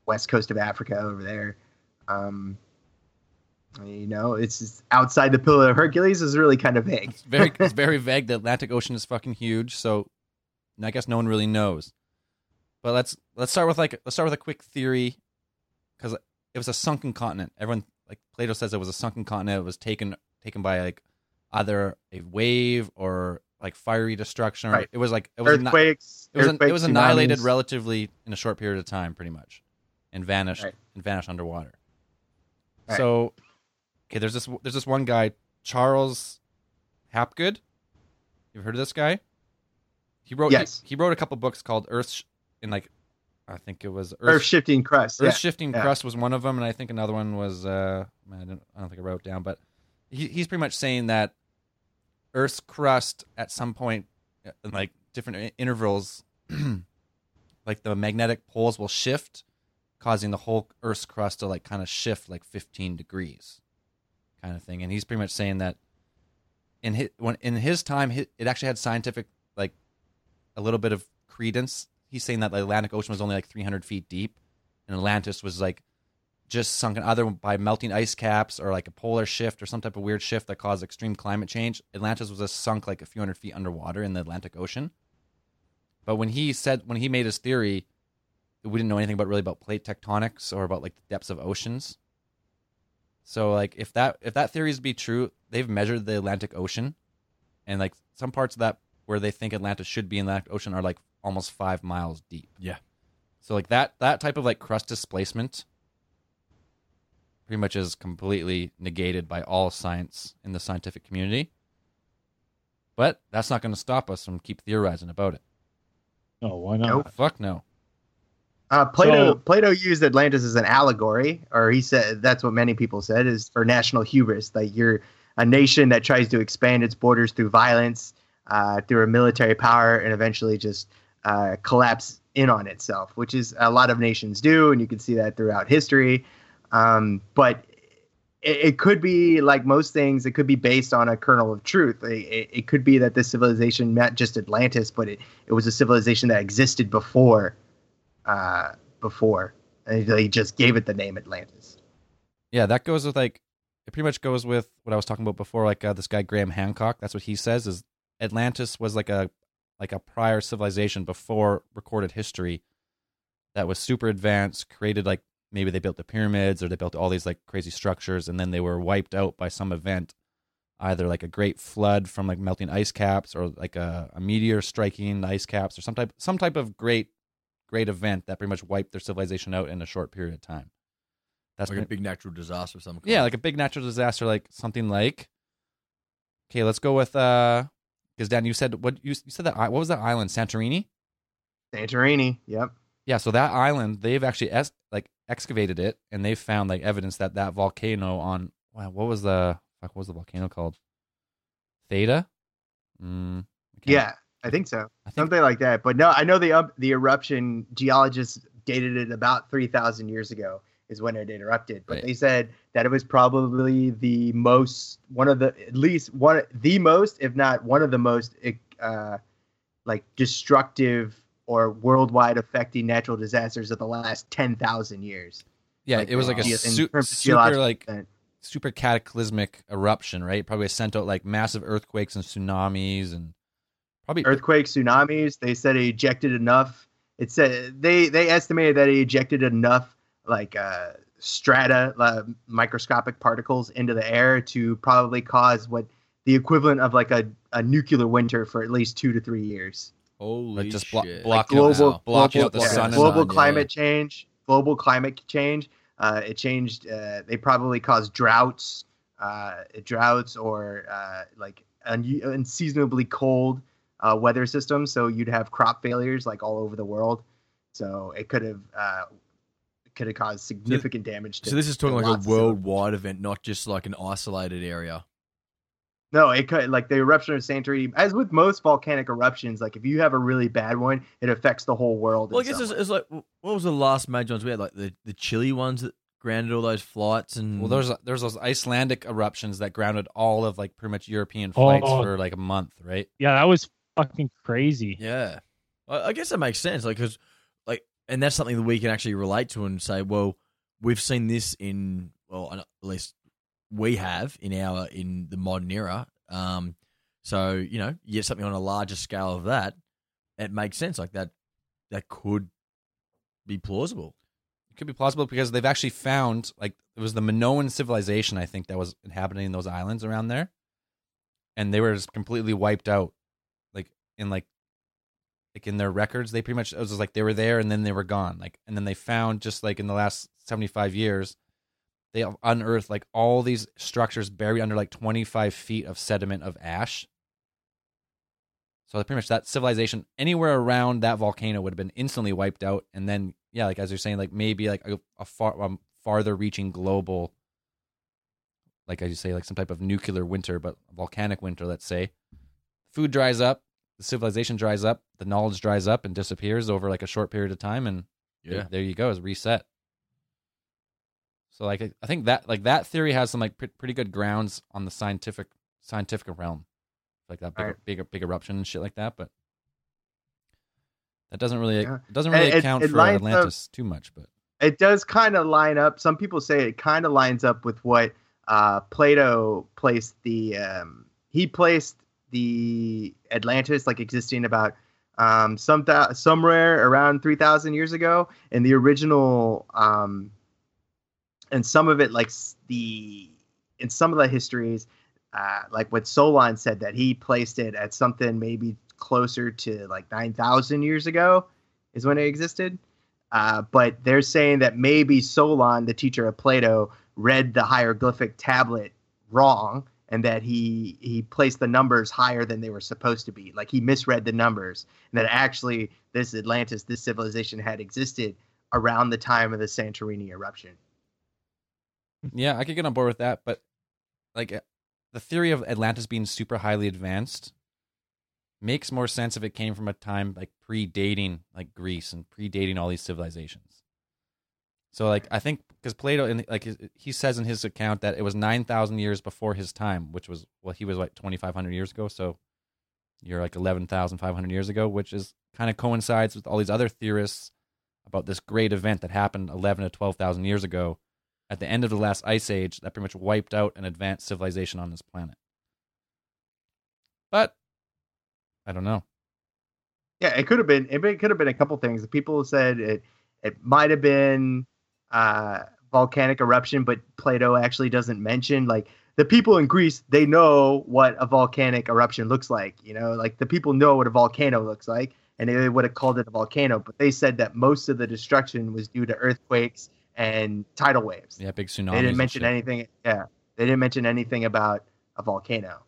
west coast of Africa over there. Um, you know, it's just outside the Pillar of Hercules is really kind of vague. It's very it's very vague. The Atlantic Ocean is fucking huge, so I guess no one really knows. But let's let's start with like let's start with a quick theory because it was a sunken continent. Everyone like Plato says it was a sunken continent. It was taken taken by like either a wave or like fiery destruction. Or Right. It was like it was Earthquakes. it was, earthquakes, it was annihilated tsunamis. relatively in a short period of time, pretty much, and vanished Right. and vanished underwater. Right. So, okay, there's this there's this one guy, Charles Hapgood. You've heard of this guy? He wrote Yes. he, he wrote a couple books called Earth in like I think it was Earth Earth, shifting crust. Earth Yeah. Shifting yeah. Crust was one of them, and I think another one was uh I don't I don't think I wrote it down, but he, he's pretty much saying that Earth's crust at some point, uh, in like different intervals, like the magnetic poles will shift, causing the whole Earth's crust to like kind of shift like 15 degrees, kind of thing. And he's pretty much saying that in his when in his time, it actually had scientific like a little bit of credence. He's saying that the Atlantic Ocean was only like 300 feet deep, and Atlantis was like just sunken either by melting ice caps or like a polar shift or some type of weird shift that caused extreme climate change. Atlantis was just sunk like a few hundred feet underwater in the Atlantic Ocean. But when he said when he made his theory, we didn't know anything about really about plate tectonics or about like the depths of oceans. So like if that if that theory is to be true, they've measured the Atlantic Ocean, and like some parts of that where they think Atlantis should be in the Atlantic Ocean are like almost five miles deep. Yeah. So like that that type of like crust displacement pretty much is completely negated by all science in the scientific community. But that's not going to stop us from keep theorizing about it. Oh, why not? Nope. Fuck no. Uh, Plato So- Plato used Atlantis as an allegory, or he said that's what many people said is for national hubris. Like you're a nation that tries to expand its borders through violence, uh, through a military power, and eventually just uh, collapse in on itself, which is a lot of nations do, and you can see that throughout history. Um, but it, it could be like most things; it could be based on a kernel of truth. It, it, it could be that this civilization, not just Atlantis, but it, it was a civilization that existed before uh, before. And they just gave it the name Atlantis. Yeah, that goes with like it pretty much goes with what I was talking about before. Like uh, this guy Graham Hancock, that's what he says is Atlantis was like a like a prior civilization before recorded history that was super advanced, created like maybe they built the pyramids or they built all these like crazy structures and then they were wiped out by some event either like a great flood from like melting ice caps or like a, a meteor striking the ice caps or some type some type of great great event that pretty much wiped their civilization out in a short period of time that's like a big natural disaster of some kind. yeah like a big natural disaster like something like okay let's go with uh because dan you said what you, you said that what was that island santorini Santorini. Yep. Yeah, so that island, they've actually es- like excavated it, and they've found like evidence that that volcano on wow, what was the fuck? What was the volcano called? Thera. Mm, I Yeah, I think so. I think Something like that. But no, I know the um, the eruption geologists dated it about 3,000 years ago is when it erupted. But Right. they said that it was probably the most, one of the, at least one, the most, if not one of the most, uh, like destructive or worldwide affecting natural disasters of the last 10,000 years. yeah, like, it was like a su- super like event. super cataclysmic eruption, right? Probably sent out like massive earthquakes and tsunamis and probably earthquakes, tsunamis. They said it ejected enough. It said they they estimated that it ejected enough like uh, strata, uh, microscopic particles into the air to probably cause what the equivalent of like a, a nuclear winter for at least two to three years. Holy like just blo- shit. blocking out, global, blocking out the global, sun. yeah, and global sun, yeah. climate change, global climate change. Uh, it changed. Uh, they probably caused droughts, uh, droughts or uh, like un- unseasonably cold uh, weather systems. So you'd have crop failures like all over the world. So it could have uh, could have caused significant damage. To So this is talking like a worldwide event, not just like an isolated area. No, it could like the eruption of Santorini. As with most volcanic eruptions, like if you have a really bad one, it affects the whole world. Well, I guess it's, it's like what was the last major ones we had? Like the the Chile ones that grounded all those flights and Well, there's there's those Icelandic eruptions that grounded all of like pretty much European oh, flights Oh. for like a month, right? Yeah, that was fucking crazy. Yeah, I, I guess that makes sense. Like, because like, and that's something that we can actually relate to and say, well, we've seen this in well, at least we have in our in the modern era. Um, so you know, you get something on a larger scale of that, it makes sense. Like that, that could be plausible. It could be plausible because they've actually found like it was the Minoan civilization I think that was inhabiting those islands around there, and they were just completely wiped out, like in like like in their records they pretty much it was like they were there and then they were gone like and then they found just like in the last 75 years they have unearthed like all these structures buried under like 25 feet of sediment of ash. So pretty much that civilization anywhere around that volcano would have been instantly wiped out. And then yeah like as you're saying like maybe like a, a far um, farther reaching global like as you say like some type of nuclear winter but volcanic winter let's say. Food dries up the civilization dries up the knowledge dries up and disappears over like a short period of time and there, there you go is reset so like I- think that like that theory has some like pre- pretty good grounds on the scientific scientific realm, like that big Right. big big eruption and shit like that. But that doesn't really Yeah. it doesn't really it- account it for lines up- Atlantis too much. But it does kind of line up. Some people say it kind of lines up with what uh, Plato placed the. Um, he placed the Atlantis like existing about um, some th- somewhere around three thousand years ago, and the original, um, and some of it like the in some of the histories, uh, like what Solon said that he placed it at something maybe closer to like nine thousand years ago, is when it existed. Uh, but they're saying that maybe Solon, the teacher of Plato, read the hieroglyphic tablet wrong, and that he he placed the numbers higher than they were supposed to be. Like he misread the numbers, and that actually this Atlantis, this civilization, had existed around the time of the Santorini eruption. Yeah, I could get on board with that. But like uh, the theory of Atlantis being super highly advanced makes more sense if it came from a time like predating like Greece and predating all these civilizations. So like I think because Plato in like he says in his account that it was nine thousand years before his time, which was well he was like twenty five hundred years ago. So you're like eleven thousand five hundred years ago, which is kind of coincides with all these other theorists about this great event that happened eleven to twelve thousand years ago at the end of the last ice age that pretty much wiped out an advanced civilization on this planet. But I don't know. Yeah, it could have been. It could have been a couple things. People said it. It might have been uh, volcanic eruption, but Plato actually doesn't mention like the people in Greece. They know what a volcanic eruption looks like. You know, like the people know what a volcano looks like, and they would have called it a volcano. But they said that most of the destruction was due to earthquakes and tidal waves. Yeah, big tsunami. They didn't mention anything. Yeah, they didn't mention anything about a volcano.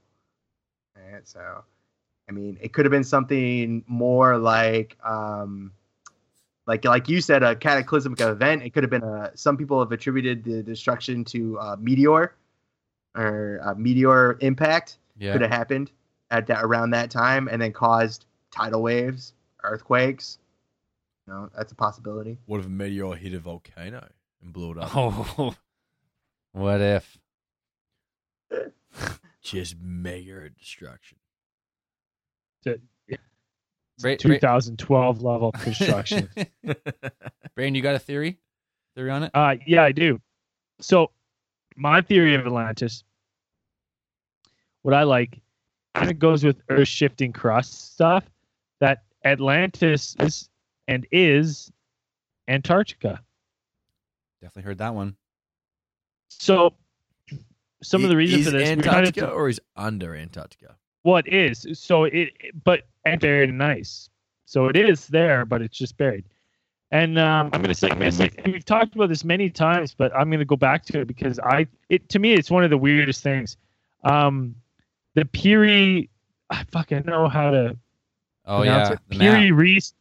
Right, so, I mean, it could have been something more like, um, like like you said, a cataclysmic event. It could have been a. Some people have attributed the destruction to a meteor or a meteor impact. Yeah. Could have happened at that around that time, and then caused tidal waves, earthquakes. You know, that's a possibility. What if a meteor hit a volcano and blow it up? Oh, what if? Just mega destruction. Bra- Bra- 2012 level construction. Brain, you got a theory? Theory on it? Uh, yeah, I do. So, my theory of Atlantis, what I like, kind of goes with Earth shifting crust stuff. That Atlantis is and is Antarctica. Definitely heard that one. So, some of the reason is for this, we kind Antarctica of, or is under Antarctica? well what is so it, but and buried in ice. So it is there, but it's just buried. And um, I'm gonna say, I'm gonna say, and we've talked about this many times, but I'm gonna go back to it because I, it to me, it's one of the weirdest things. Um, the Piri, I fucking know how to Oh yeah, it. the Piri map. Reis,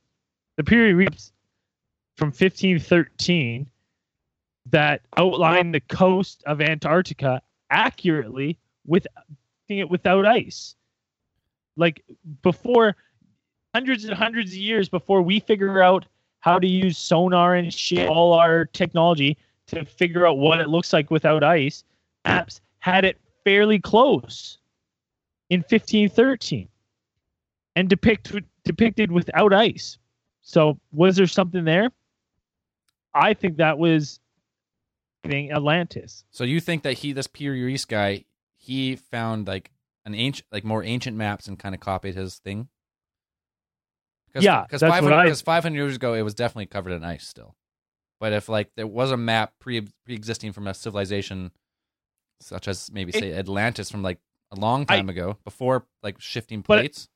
the Piri Reis from 1513 that outline the coast of Antarctica accurately with it without ice. Like before hundreds and hundreds of years before we figure out how to use sonar and shit, all our technology to figure out what it looks like without ice, maps had it fairly close in 1513 and depict, depicted without ice. So was there something there? I think that was Atlantis. So you think that he, this Piri Reis guy, he found like an ancient, like more ancient maps and kind of copied his thing? Cause, Yeah, because that's what I- 500 years ago, it was definitely covered in ice still. But if like there was a map pre pre existing from a civilization, such as maybe It- say Atlantis from like a long I- time ago, before like shifting plates,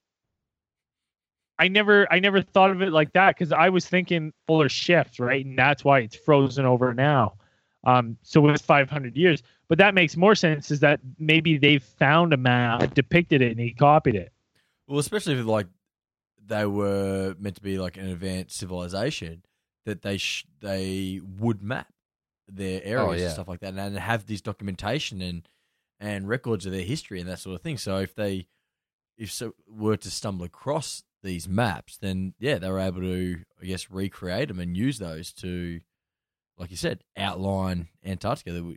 I never I never thought of it like that because I was thinking polar shift, right? And that's why it's frozen over now. Um, so it's 500 years, but that makes more sense. Is that maybe they found a map depicted it and he copied it? Well, especially if like they were meant to be like an advanced civilization, that they sh- they would map their areas Oh, yeah. and stuff like that, and have this documentation and and records of their history and that sort of thing. So if they if so were to stumble across these maps, then yeah, they were able to I guess recreate them and use those to, like you said, outline Antarctica, the,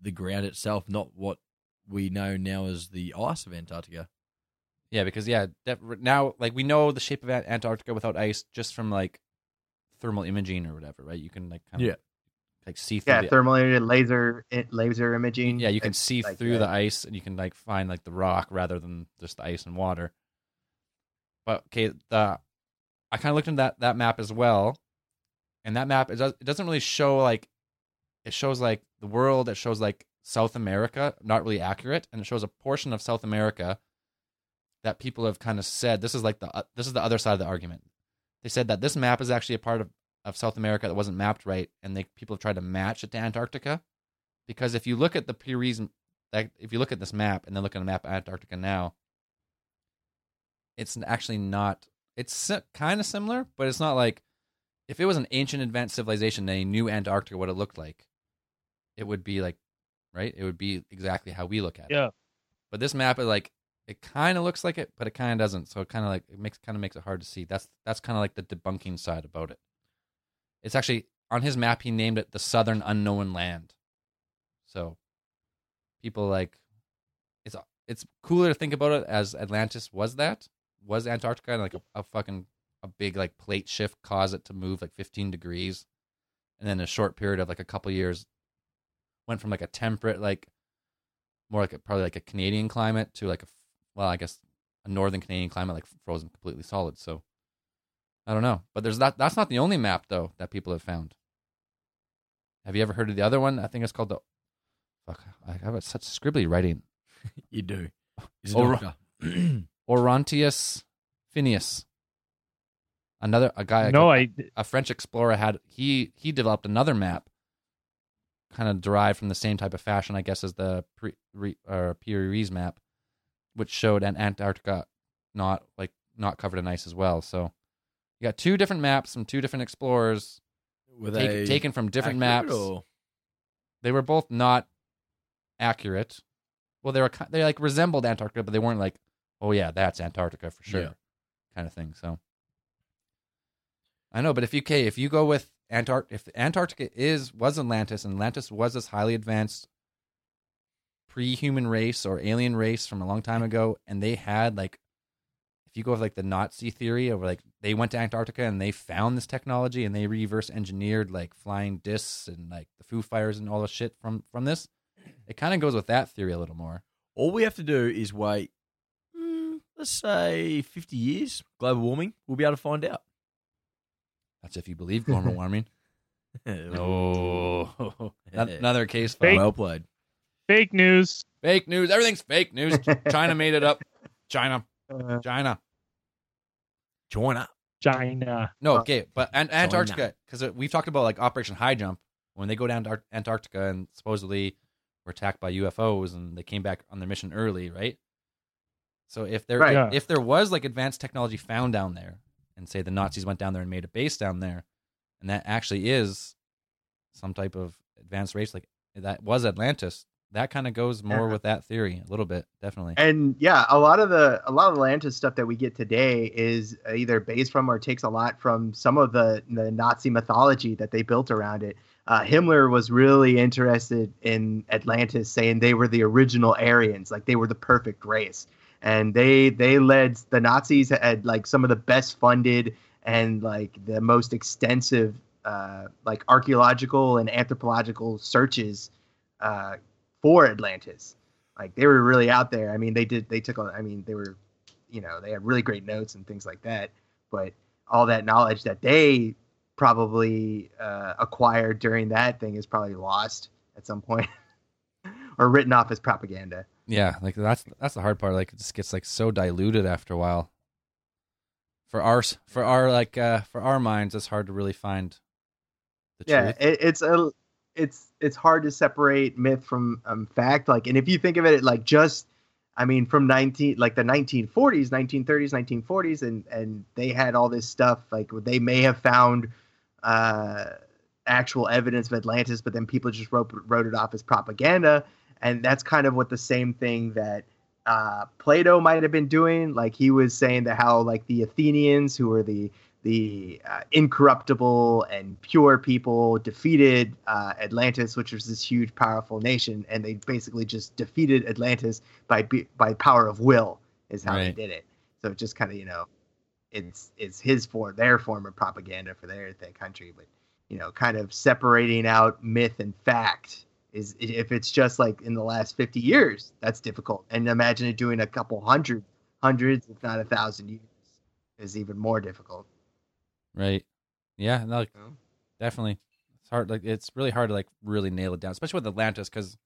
the ground itself, not what we know now as the ice of Antarctica. yeah, because yeah, def- now like we know the shape of Antarctica without ice just from like thermal imaging or whatever, right? You can like kind of Yeah. like see through Yeah, the thermal imaging, laser laser imaging. Yeah, you can see like through that. the ice and you can like find like the rock rather than just the ice and water. But okay, the I kind of looked into that that map as well, and that map it, does, it doesn't really show like it shows like the world. It shows like South America, not really accurate, and it shows a portion of South America that people have kind of said this is like the uh, this is the other side of the argument. They said that this map is actually a part of, of South America that wasn't mapped right, and they people have tried to match it to Antarctica because if you look at the Piri Reis, like if you look at this map and then look at a map of Antarctica now, it's actually not. It's kind of similar, but it's not like if it was an ancient advanced civilization and they knew Antarctica what it looked like, it would be like, right? It would be exactly how we look at it. Yeah. But this map is like it kind of looks like it, but it kind of doesn't. So it kind of like it makes kind of makes it hard to see. That's that's kind of like the debunking side about it. It's actually on his map. He named it the Southern Unknown Land. So people like it's it's cooler to think about it as Atlantis was that was Antarctica and like a, a fucking a big like plate shift caused it to move like 15 degrees, and then a short period of like a couple years went from like a temperate like more like a, probably like a Canadian climate to like a well I guess a northern Canadian climate like frozen completely solid. So I don't know, but there's that. That's not the only map though that people have found. Have you ever heard of the other one? I think it's called the. Fuck, I have such scribbly writing. You do. He's a ro- doctor. Oronteus Finaeus. Another a guy. no, I a French explorer had he he developed another map, kind of derived from the same type of fashion, I guess, as the pre, re, uh, Pierre map, which showed an Antarctica not like not covered in ice as well. So you got two different maps from two different explorers Were take- taken from different maps. or- They were both not accurate. Well, they were ki- they like resembled Antarctica, but they weren't like, oh yeah, that's Antarctica for sure, Yeah. kind of thing. So I know, but if you okay, if you go with Antart, if Antarctica is was Atlantis, and Atlantis was this highly advanced pre-human race or alien race from a long time ago, and they had like, if you go with like the Nazi theory of like they went to Antarctica and they found this technology and they reverse engineered like flying discs and like the Foo Fires and all the shit from from this, it kind of goes with that theory a little more. All we have to do is wait, mm, let's say 50 years, global warming, we'll be able to find out. That's if you believe global warming. oh, another case. Fake. file. Well played. fake news. Fake news. Everything's fake news. China made it up. China, Uh, China. China. No, Uh, okay, but and Antarctica because we've talked about like Operation High Jump when they go down to Antarctica and supposedly were attacked by UFOs and they came back on their mission early, right? So if there Right. Yeah. if there was like advanced technology found down there, and say the Nazis went down there and made a base down there, and that actually is some type of advanced race like that was Atlantis, that kind of goes more Yeah. with that theory a little bit, definitely. and yeah, a lot of the a lot of Atlantis stuff that we get today is either based from or takes a lot from some of the the Nazi mythology that they built around it. Uh, Himmler was really interested in Atlantis, saying they were the original Aryans, like they were the perfect race, and they they led the Nazis had like some of the best funded and like the most extensive uh, like archaeological and anthropological searches uh, for Atlantis. Like they were really out there. I mean, they did. They took. I mean, they were, you know, they had really great notes and things like that. But all that knowledge that they probably uh, acquired during that thing is probably lost at some point, or written off as propaganda. Yeah, like that's that's the hard part. Like it just gets like so diluted after a while. For our for our like uh for our minds, it's hard to really find the yeah truth. it, it's a it's it's hard to separate myth from um, fact like and if you think of it like just i mean from 19 like the 1940s 1930s 1940s and and they had all this stuff like they may have found uh actual evidence of atlantis but then people just wrote wrote it off as propaganda and that's kind of what the same thing that uh, Plato might have been doing. Like he was saying that how like the Athenians, who were the the uh, incorruptible and pure people, defeated uh, Atlantis, which was this huge, powerful nation, and they basically just defeated Atlantis by by power of will, is how Right. they did it. So it just kind of you know, it's it's his for their form of propaganda for their their country, but you know, kind of separating out myth and fact is if it's just like in the last 50 years that's difficult and imagine it doing a couple hundred hundreds if not a thousand years is even more difficult Right. Yeah, no, like, you definitely. It's hard like it's really hard to like really nail it down, especially with Atlantis cuz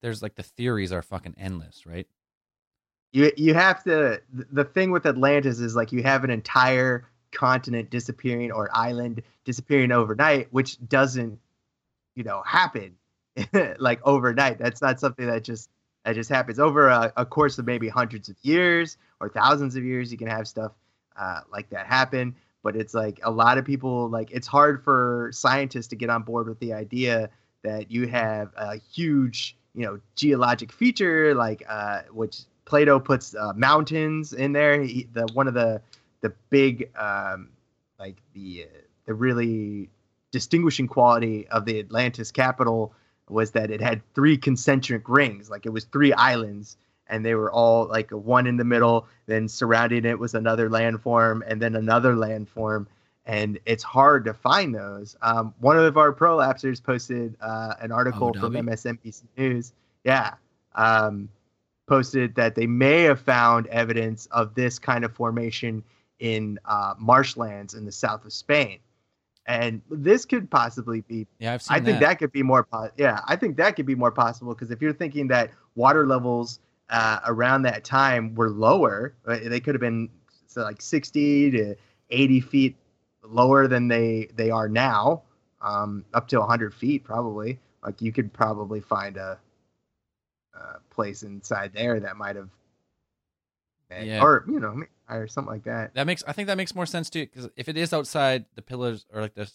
there's like the theories are fucking endless, right? you you have to the thing with atlantis is like you have an entire continent disappearing or island disappearing overnight which doesn't you know happen like overnight. That's not something that just that just happens. Over a, a course of maybe hundreds of years or thousands of years you can have stuff uh, like that happen. But it's like a lot of people like it's hard for scientists to get on board with the idea that you have a huge you know geologic feature like uh, which plato puts uh, mountains in there. He, the one of the the big um, like the the really distinguishing quality of the atlantis capital was that it had three concentric rings like it was three islands and they were all like one in the middle then surrounding it was another landform and then another landform and it's hard to find those. Um, one of our prolapsers posted uh, an article Abu from msnbc news. Yeah um, posted that they may have found evidence of this kind of formation in uh, marshlands in the south of spain and this could possibly be. Yeah, I've seen I think that. that could be more. Yeah, I think that could be more possible because if you're thinking that water levels uh, around that time were lower, they could have been so like 60 to 80 feet lower than they they are now, um, up to 100 feet probably. Like you could probably find a, a place inside there that might have, Yeah. or you know, or something like that. That makes I think that makes more sense too because if it is outside the pillars or like the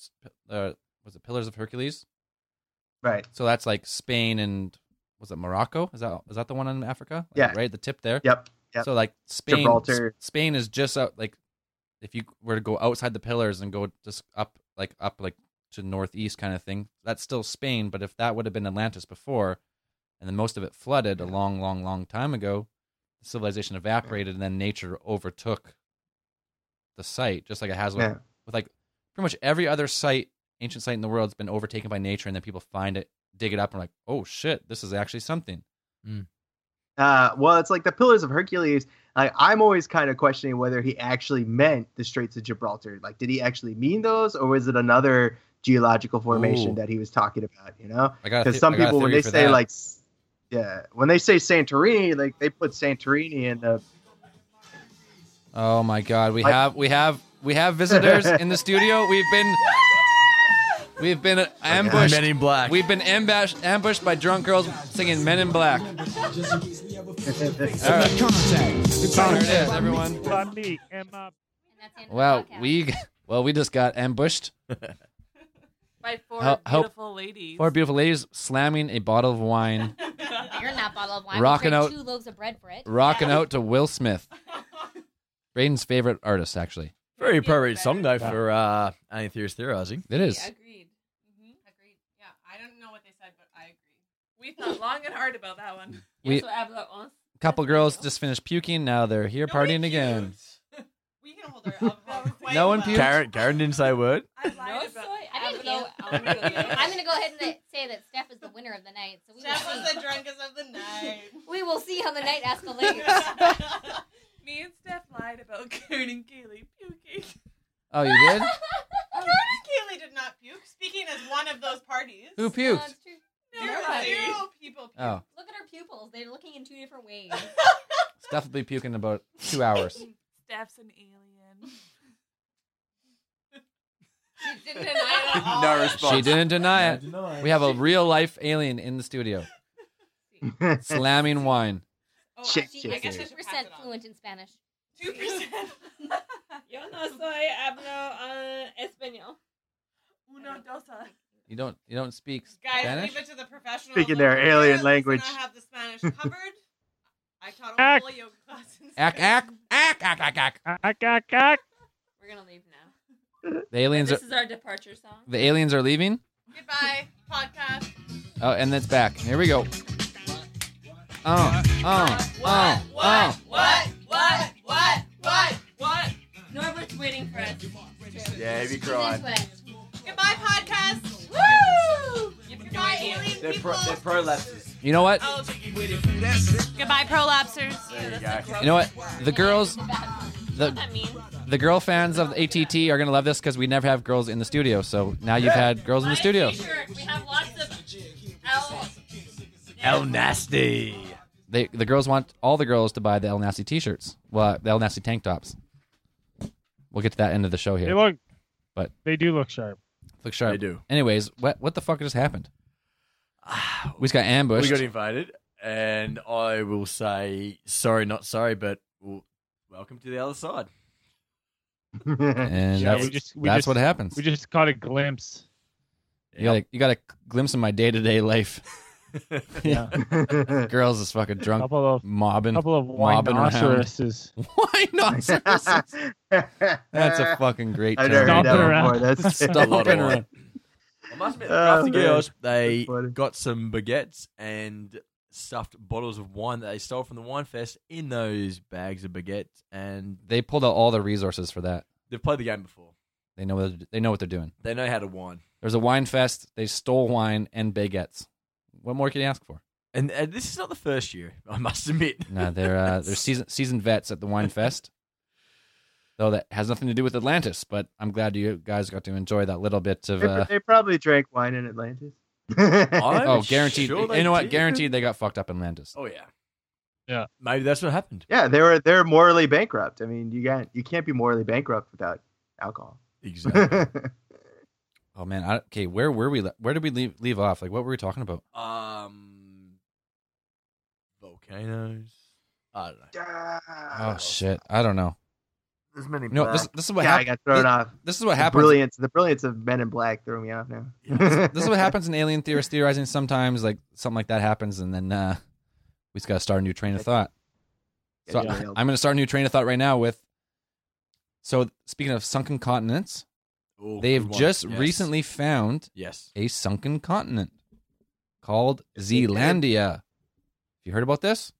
uh, was it Pillars of Hercules? Right. So that's like Spain and was it Morocco? Is that is that the one in Africa? Like, Yeah. right the tip there. Yep. Yep. So like Spain, Gibraltar. Spain is just out like if you were to go outside the pillars and go just up like up like to northeast kind of thing, that's still Spain. But if that would have been Atlantis before, and then most of it flooded a long, long, long time ago, civilization evaporated and then nature overtook the site, just like it has with, Yeah. with like pretty much every other site, ancient site in the world, has been overtaken by nature, and then people find it, dig it up, and like, oh shit, this is actually something. Uh, well, it's like the Pillars of Hercules. Like, I'm always kind of questioning whether he actually meant the Straits of Gibraltar. Like, did he actually mean those, or was it another geological formation Ooh. that he was talking about? You know, I got a because the- some I got people when they say that. like, s- yeah, when they say Santorini, like they put Santorini in the. Oh my god, we Like- have we have we have visitors in the studio. We've been we've been ambushed. Men in Black. We've been ambushed ambushed by drunk girls singing Men in Black. All right, there it is, everyone. Bundy, Emma. And that's the end of the Well, we well we just got ambushed. by four How- how- beautiful ladies. Four beautiful ladies slamming a bottle of wine, You're not bottle of wine. Rocking we out- traded two loaves of bread for it. rocking out to Will Smith, Braden's favorite artist. Actually, Very appropriate better. song though for uh, Annie Theory's theorizing. it is. Yeah, agreed. hmm Agreed. Yeah, I don't know what they said, but I agree. We thought long and hard about that one. We- so Abla wants- Couple girls just finished puking. Now they're here Nobody partying again. Puked. We can hold our alcohol quite No one puked? Karen, Karen didn't say a word. I lied about I didn't Ablo- puke. I'm gonna go ahead and say that Steph is the winner of the night. So we will Steph was see. the drunkest of the night. We will see how the night escalates. Me and Steph lied about Karen and Kaylee puking. Oh, you did? Karen and Kaylee did not puke. Speaking as one of those parties. Who No, puked? it's true. There were Nobody. zero people puked. Oh, Look at her pupils. They're looking in two different ways. Steph will be puking in about two hours. Steph's an alien. She didn't deny it at all. No response. She didn't deny it. We have a real life alien in the studio slamming wine. Oh, Shit, she, shit, I guess I should pass percent it on. fluent in Spanish. Two percent. Yo no soy hablo uh, español. Uno, dos. uh, You don't you don't speak Guys, Spanish? leave it to the professionals. Speaking their alien language. I have the Spanish covered. I taught a Ack. whole yoga class. in Ack ack ack ack ack ack. Ack, ack, ack. We're gonna leave now. The aliens are This is our departure song. the aliens are leaving. Goodbye, podcast. Oh, and it's back. Here we go. Oh, oh, What? oh, What? oh. What? What? What? What? What? Norbert's waiting for us. Yeah, be She's crying. into. Goodbye, podcast. Woo! Goodbye, alien They're people. pro, they're prolapses. You know what? Goodbye, prolapsers. There you go. You know what? The girls, the the girl fans of ATT are gonna love this because we never have girls in the studio. So now you've had girls in the studio. We have lots of L. El Nasty. They the girls want all the girls to buy the El Nasty T-shirts. Well, the El Nasty tank tops. We'll get to that end of the show They here. look, But- they do look sharp. Look sharp. They do. Anyways, what what the fuck just happened? We just got ambushed. We got invited, and I will say sorry, not sorry, but well, welcome to the other side. and Yeah, that's, we just- we that's just- what happens. We just caught a glimpse. you got a, you got a glimpse of my day to day life. Yeah, Girls is fucking drunk, couple of mobbing. couple of mobbing around. rhinoceroses. Why not? That's a fucking great I've term. never heard Stomping that around. before. That's Stop A lot of fucking around. I must admit, Oh, Crafty man. Girls, they got some baguettes and stuffed bottles of wine that they stole from the wine fest in those bags of baguettes, and They pulled out all the resources for that. they've played the game before. They know what they know what they're doing. They know how to wine. There's a wine fest. They stole wine and baguettes. What more can you ask for? And, and this is not the first year, I must admit. No, they're uh, they're season seasoned vets at the wine fest. Though that has nothing to do with Atlantis. But I'm glad you guys got to enjoy that little bit of. They, Uh, they probably drank wine in Atlantis. I'm oh, guaranteed. sure you know what? did. Guaranteed they got fucked up in Atlantis. Oh yeah. Yeah. Maybe that's what happened. yeah, they were they're morally bankrupt. I mean, you got you can't be morally bankrupt without alcohol. Exactly. Oh man. I, okay, where were we? Where did we leave leave off? Like, what were we talking about? um, volcanoes. I don't know. Oh shit, I don't know. There's many. You know, this this is what yeah, I got thrown off. This is what The happens. brilliance, the brilliance of Men in Black threw me off now. This is what happens in alien theorists theorizing. Sometimes, like something like that happens, and then uh, we just got to start a new train of thought. So Yeah, I'm going to start a new train of thought right now with. So speaking of sunken continents, Ooh, they've just Yes. recently found Yes. a sunken continent called Yes, they did. Zealandia. Have you heard about this?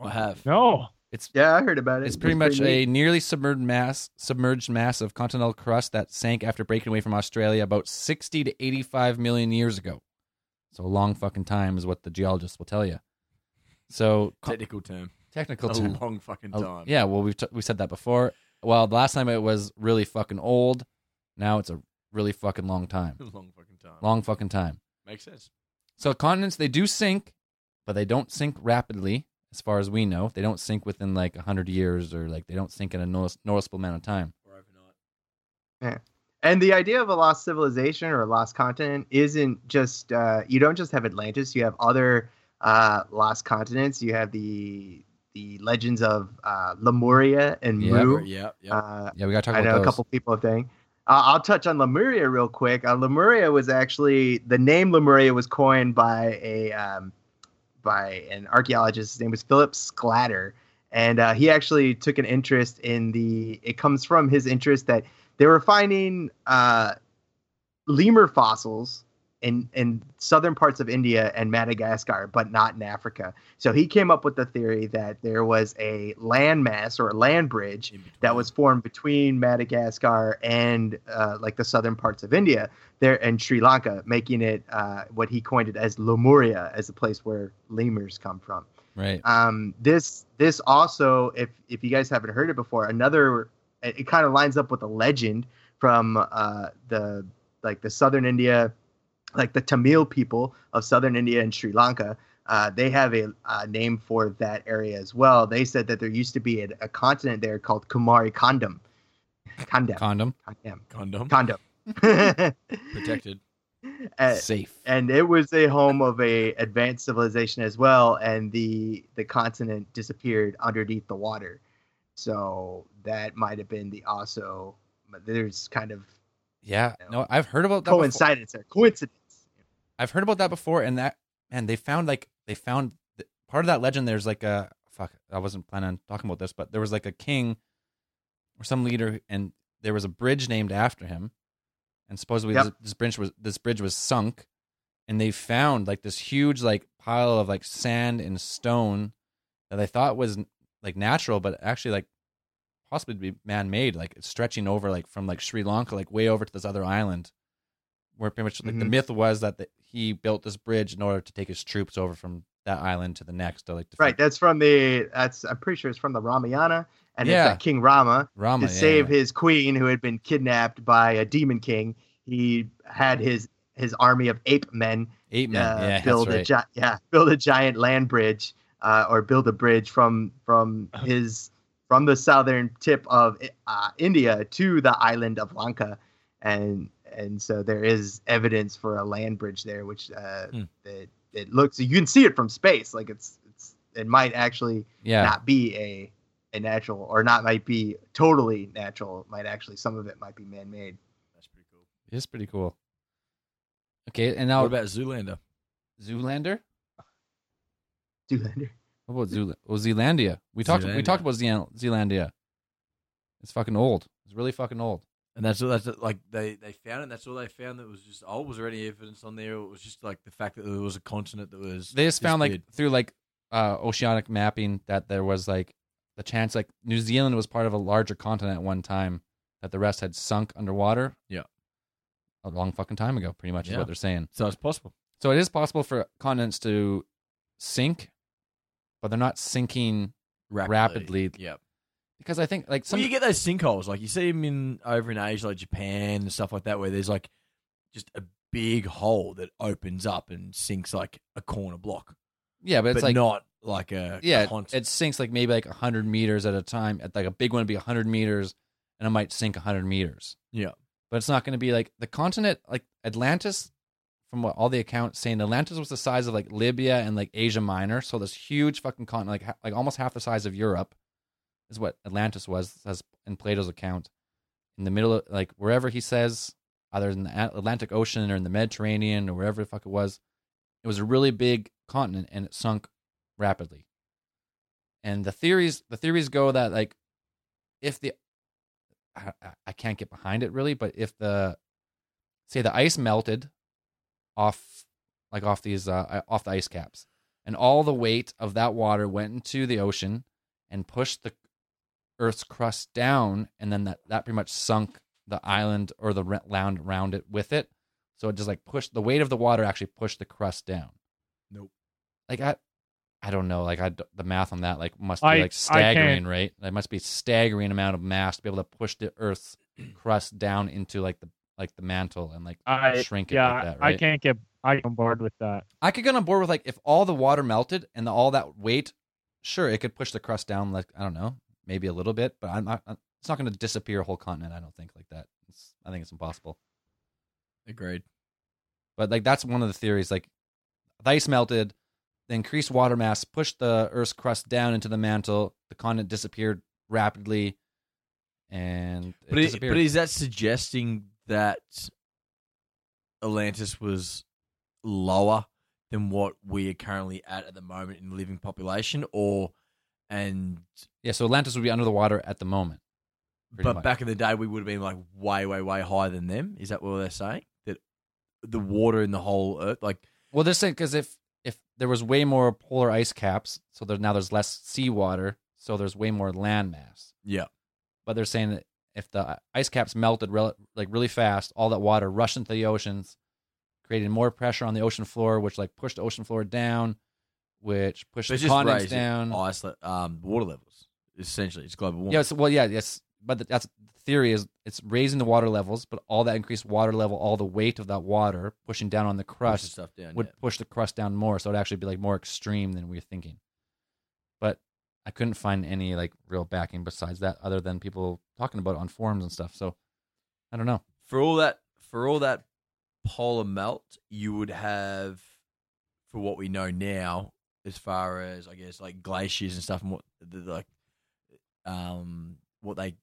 I have. No. It's yeah, I heard about it. it's pretty was much a nearly submerged mass, submerged mass of continental crust that sank after breaking away from Australia about 60 to 85 million years ago. So a long fucking time is what the geologists will tell you. So Technical term. technical A term. long fucking time. yeah, well we've t- we said that before. Well, the last time it was really fucking old. Now it's a really fucking long time. Long fucking time. Long fucking time. Makes sense. So continents they do sink, but they don't sink rapidly, as far as we know. They don't sink within like hundred years, or like they don't sink in a notice- noticeable amount of time. Or overnight. And the idea of a lost civilization or a lost continent isn't just uh, you don't just have Atlantis. You have other uh, lost continents. You have the the legends of uh, Lemuria and Yeah, Mu. Yeah. Yeah. Uh, Yeah, we gotta talk I about know those. a couple people think. Uh, I'll touch on Lemuria real quick. Uh, Lemuria was actually the name Lemuria was coined by a um, by an archaeologist. His name was Philip Sclater, and uh, he actually took an interest in the. It comes from his interest that they were finding uh, lemur fossils in in southern parts of India and Madagascar, but not in Africa. So he came up with the theory that there was a landmass or a land bridge that was formed between Madagascar and uh, like the southern parts of India there and Sri Lanka, making it uh, what he coined it as Lemuria, as the place where lemurs come from. Right. Um, this this also, if if you guys haven't heard it before, another it, it kind of lines up with a legend from uh, the like the southern India, like the Tamil people of southern India and Sri Lanka. Uh, they have a, uh name for that area as well. They said that there used to be a, a continent there called Kumari Kandam. Kandam. Condom. Kandam. condom. Kandam. Protected. Uh, Safe. and it was a home of a advanced civilization as well and the the continent disappeared underneath the water so that might have been the also but there's kind of Yeah. you No, I've heard about that. before. coincidence there coincidence I've heard about that before, and that man, they found like they found part of that legend. There's like a fuck. I wasn't planning on talking about this, but there was like a king or some leader, and there was a bridge named after him, and supposedly Yep. this, this bridge was this bridge was sunk, and they found like this huge like pile of like sand and stone that they thought was like natural, but actually like possibly to be man made, like it's stretching over like from like Sri Lanka, like way over to this other island where pretty much like the myth was that the, he built this bridge in order to take his troops over from that island to the next to like defeat right that's from the that's i'm pretty sure it's from the ramayana and Yeah. it's king rama Rama to yeah, save yeah. his queen who had been kidnapped by a demon king he had his his army of ape men ape men. uh, yeah, build that's a right. gi- yeah build a giant land bridge uh, or build a bridge from from Uh-huh. his from the southern tip of uh, India to the island of Lanka and and so there is evidence for a land bridge there which uh, Hmm. it, it looks you can see it from space like it's it's it might actually yeah, not be a a natural or not might be totally natural might actually some of it might be man-made That's pretty cool. it's pretty cool. Okay, and now What about Zoolander? Zoolander. Zoolander. What about Zool? Oh, Zealandia. We talked. We talked about Zeal- Zealandia. It's fucking old. It's really fucking old. And that's all. That's like they they found it. and That's all they found. That was just old. Was there any evidence on there? It was just like the fact that there was a continent that was. They just found like through like uh, oceanic mapping that there was like the chance like New Zealand was part of a larger continent at one time that the rest had sunk underwater. Yeah. a long fucking time ago. Pretty much is what they're saying. So it's possible. So it is possible for continents to sink, but they're not sinking Rapidly. Rapidly. Yep. Because I think like some well, you get those sinkholes, like you see them in over in Asia, like Japan and stuff like that, where there's like just a big hole that opens up and sinks like a corner block, yeah, but but, it's like not like a yeah, constant- it sinks like maybe like hundred meters at a time. At like a big one would be hundred meters, and it might sink hundred meters. yeah. But it's not going to be like the continent, like Atlantis. From what all the accounts saying, Atlantis was the size of like Libya and like Asia Minor, so this huge fucking continent, like ha- like almost half the size of Europe, is what Atlantis was, as in Plato's account. In the middle of like wherever he says, either in the Atlantic Ocean or in the Mediterranean or wherever the fuck it was, it was a really big continent and it sunk rapidly. And the theories, the theories go that like, if the, I, I- can't get behind it really, but if the, say the ice melted, off, like off these, uh, off the ice caps, and all the weight of that water went into the ocean and pushed the Earth's crust down, and then that that pretty much sunk the island or the land around it with it. So it just like pushed the weight of the water actually pushed the crust down. Nope. Like I, I don't know. Like I, the math on that like must be I- I like staggering, right? It must be staggering amount of mass to be able to push the Earth's crust down into like the like the mantle and like I shrink it yeah, like that. I can't get I get on board with that. I could get on board with like if all the water melted and the, all that weight, sure, it could push the crust down like I don't know, maybe a little bit, but I'm not. It's not going to disappear a whole continent. I don't think like that. It's, I think it's impossible. Agreed. But like that's one of the theories. Like the ice melted, the increased water mass pushed the Earth's crust down into the mantle. The continent disappeared rapidly, and it But, it, but is that suggesting that Atlantis was lower than what we are currently at at the moment in living population, or and yeah, so Atlantis would be under the water at the moment. but much. back in the day we would have been like way, way, way higher than them? Is that what they're saying? That the mm-hmm. water in the whole Earth, like Well, they're saying because if if there was way more polar ice caps, so there now there's less seawater, so there's way more land mass. yeah, But they're saying that if the uh, ice caps melted rel- like really fast, all that water rushed into the oceans, creating more pressure on the ocean floor, which like pushed the ocean floor down, which it's the continents down. ice le- um, water levels. Essentially, it's global warming. Yes, well, yeah, yes, but the, that's the theory is it's raising the water levels, but all that increased water level, all the weight of that water pushing down on the crust stuff down. would yeah. push the crust down more, so it'd actually be like more extreme than we were thinking. But I couldn't find any like real backing besides that, other than people talking about it on forums and stuff. So I don't know. for all that for all that polar melt, you would have, for what we know now, as far as I guess like glaciers and stuff, and what the, the, like, um, what they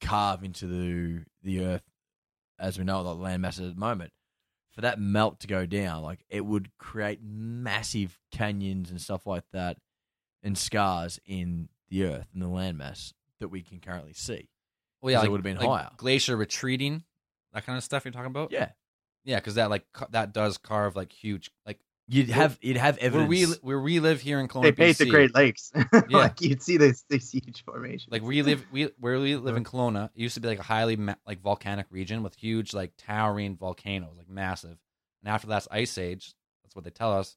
carve into the the earth as we know like land masses at the moment. For that melt to go down, like it would create massive canyons and stuff like that, and scars in the earth and the landmass that we can currently see. Well, yeah, 'Cause it would've been like higher. glacier retreating, that kind of stuff you're talking about. Yeah, yeah, because that like ca- that does carve like huge like you'd have you'd have where evidence. we where we live here in Kelowna, They paint the Great Lakes. Yeah. like you'd see this, this huge formation. Like we live, we where we live in Kelowna, it used to be like a highly ma- like volcanic region with huge like towering volcanoes, like massive. And after that's ice age, that's what they tell us,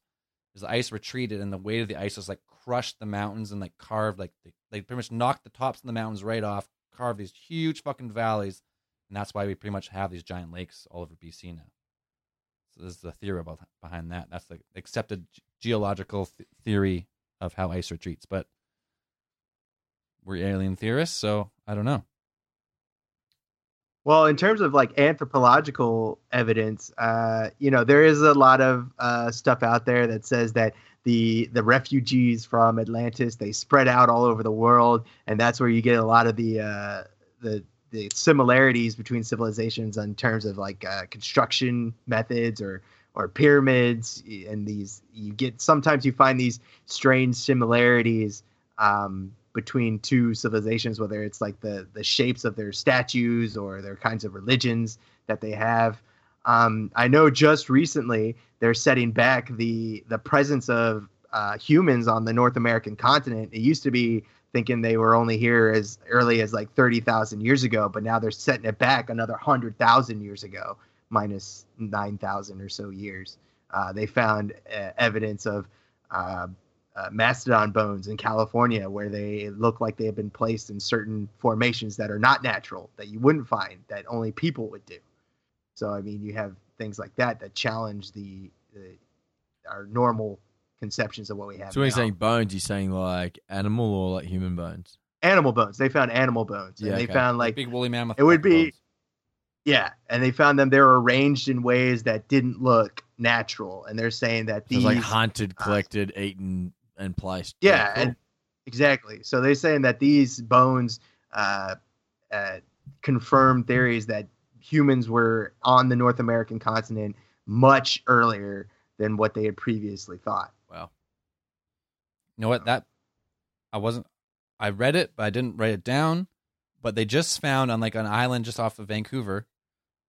is the ice retreated and the weight of the ice was like crushed the mountains and like carved like they, they pretty much knocked the tops of the mountains right off, carved these huge fucking valleys, and that's why we pretty much have these giant lakes all over BC now. So this is the theory about behind that. That's the accepted geological th- theory of how ice retreats, but we're alien theorists, so I don't know. Well, in terms of like anthropological evidence, uh, you know, there is a lot of uh, stuff out there that says that the the refugees from Atlantis they spread out all over the world, and that's where you get a lot of the uh, the the similarities between civilizations in terms of like uh, construction methods or or pyramids, and these you get sometimes you find these strange similarities um, between two civilizations, whether it's like the the shapes of their statues or their kinds of religions that they have. Um, I know just recently they're setting back the the presence of uh, humans on the North American continent. It used to be thinking they were only here as early as like thirty thousand years ago, but now they're setting it back another hundred thousand years ago, minus nine thousand or so years. Uh, they found uh, evidence of uh, uh, mastodon bones in California where they look like they have been placed in certain formations that are not natural that you wouldn't find that only people would do. So I mean, you have things like that that challenge the, the our normal conceptions of what we have. So when you're saying bones, you're saying like animal or like human bones? animal bones, they found animal bones, Yeah, and they okay. found like big woolly mammoth. it would be- bones. Yeah, and they found them. They were arranged in ways that didn't look natural, and they're saying that these, it's like hunted, collected, eaten, and placed. yeah, cool. and exactly. So they're saying that these bones uh, uh, confirm theories that humans were on the North American continent much earlier than what they had previously thought. You know what? Uh-huh. That I wasn't. I read it, but I didn't write it down. But they just found on like an island just off of Vancouver,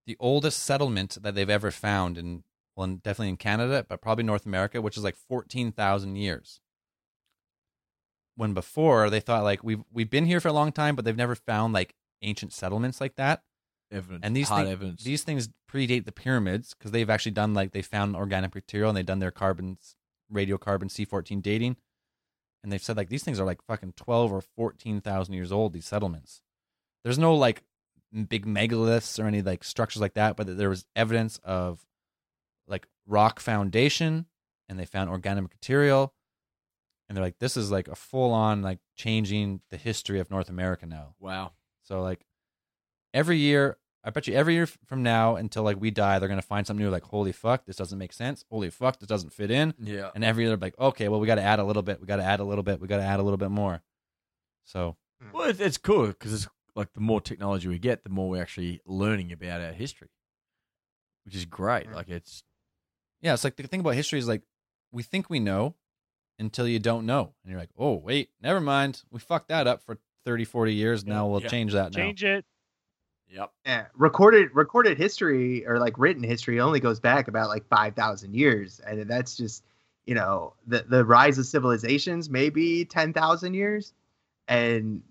the oldest settlement that they've ever found in well, in- definitely in Canada, but probably North America, which is like fourteen thousand years. When before they thought like we've we've been here for a long time, but they've never found like ancient settlements like that. Evidence. And these thing- evidence. These things predate the pyramids because they've actually done like they found organic material and they've done their carbon radiocarbon C14 dating. And they've said like these things are like fucking 12 or 14,000 years old these settlements. There's no like big megaliths or any like structures like that, but there was evidence of like rock foundation and they found organic material and they're like this is like a full on like changing the history of North America now. wow. So like every year, I bet you every year from now until like we die, they're gonna find something new. Like holy fuck, this doesn't make sense. Holy fuck, this doesn't fit in. Yeah. And every year, like, okay, well we got to add a little bit. We got to add a little bit. We got to add a little bit more. So Well, it's, it's cool because it's like the more technology we get, the more we're actually learning about our history, which is great. Mm. Like it's yeah, it's like the thing about history is like we think we know until you don't know, and you're like, oh wait, never mind, we fucked that up for 30, 40 years. Now we'll Yeah. change that. Now. Change it. Yep. Yeah, recorded recorded history or like written history only goes back about like five thousand years, and that's just you know the the rise of civilizations maybe ten thousand years, and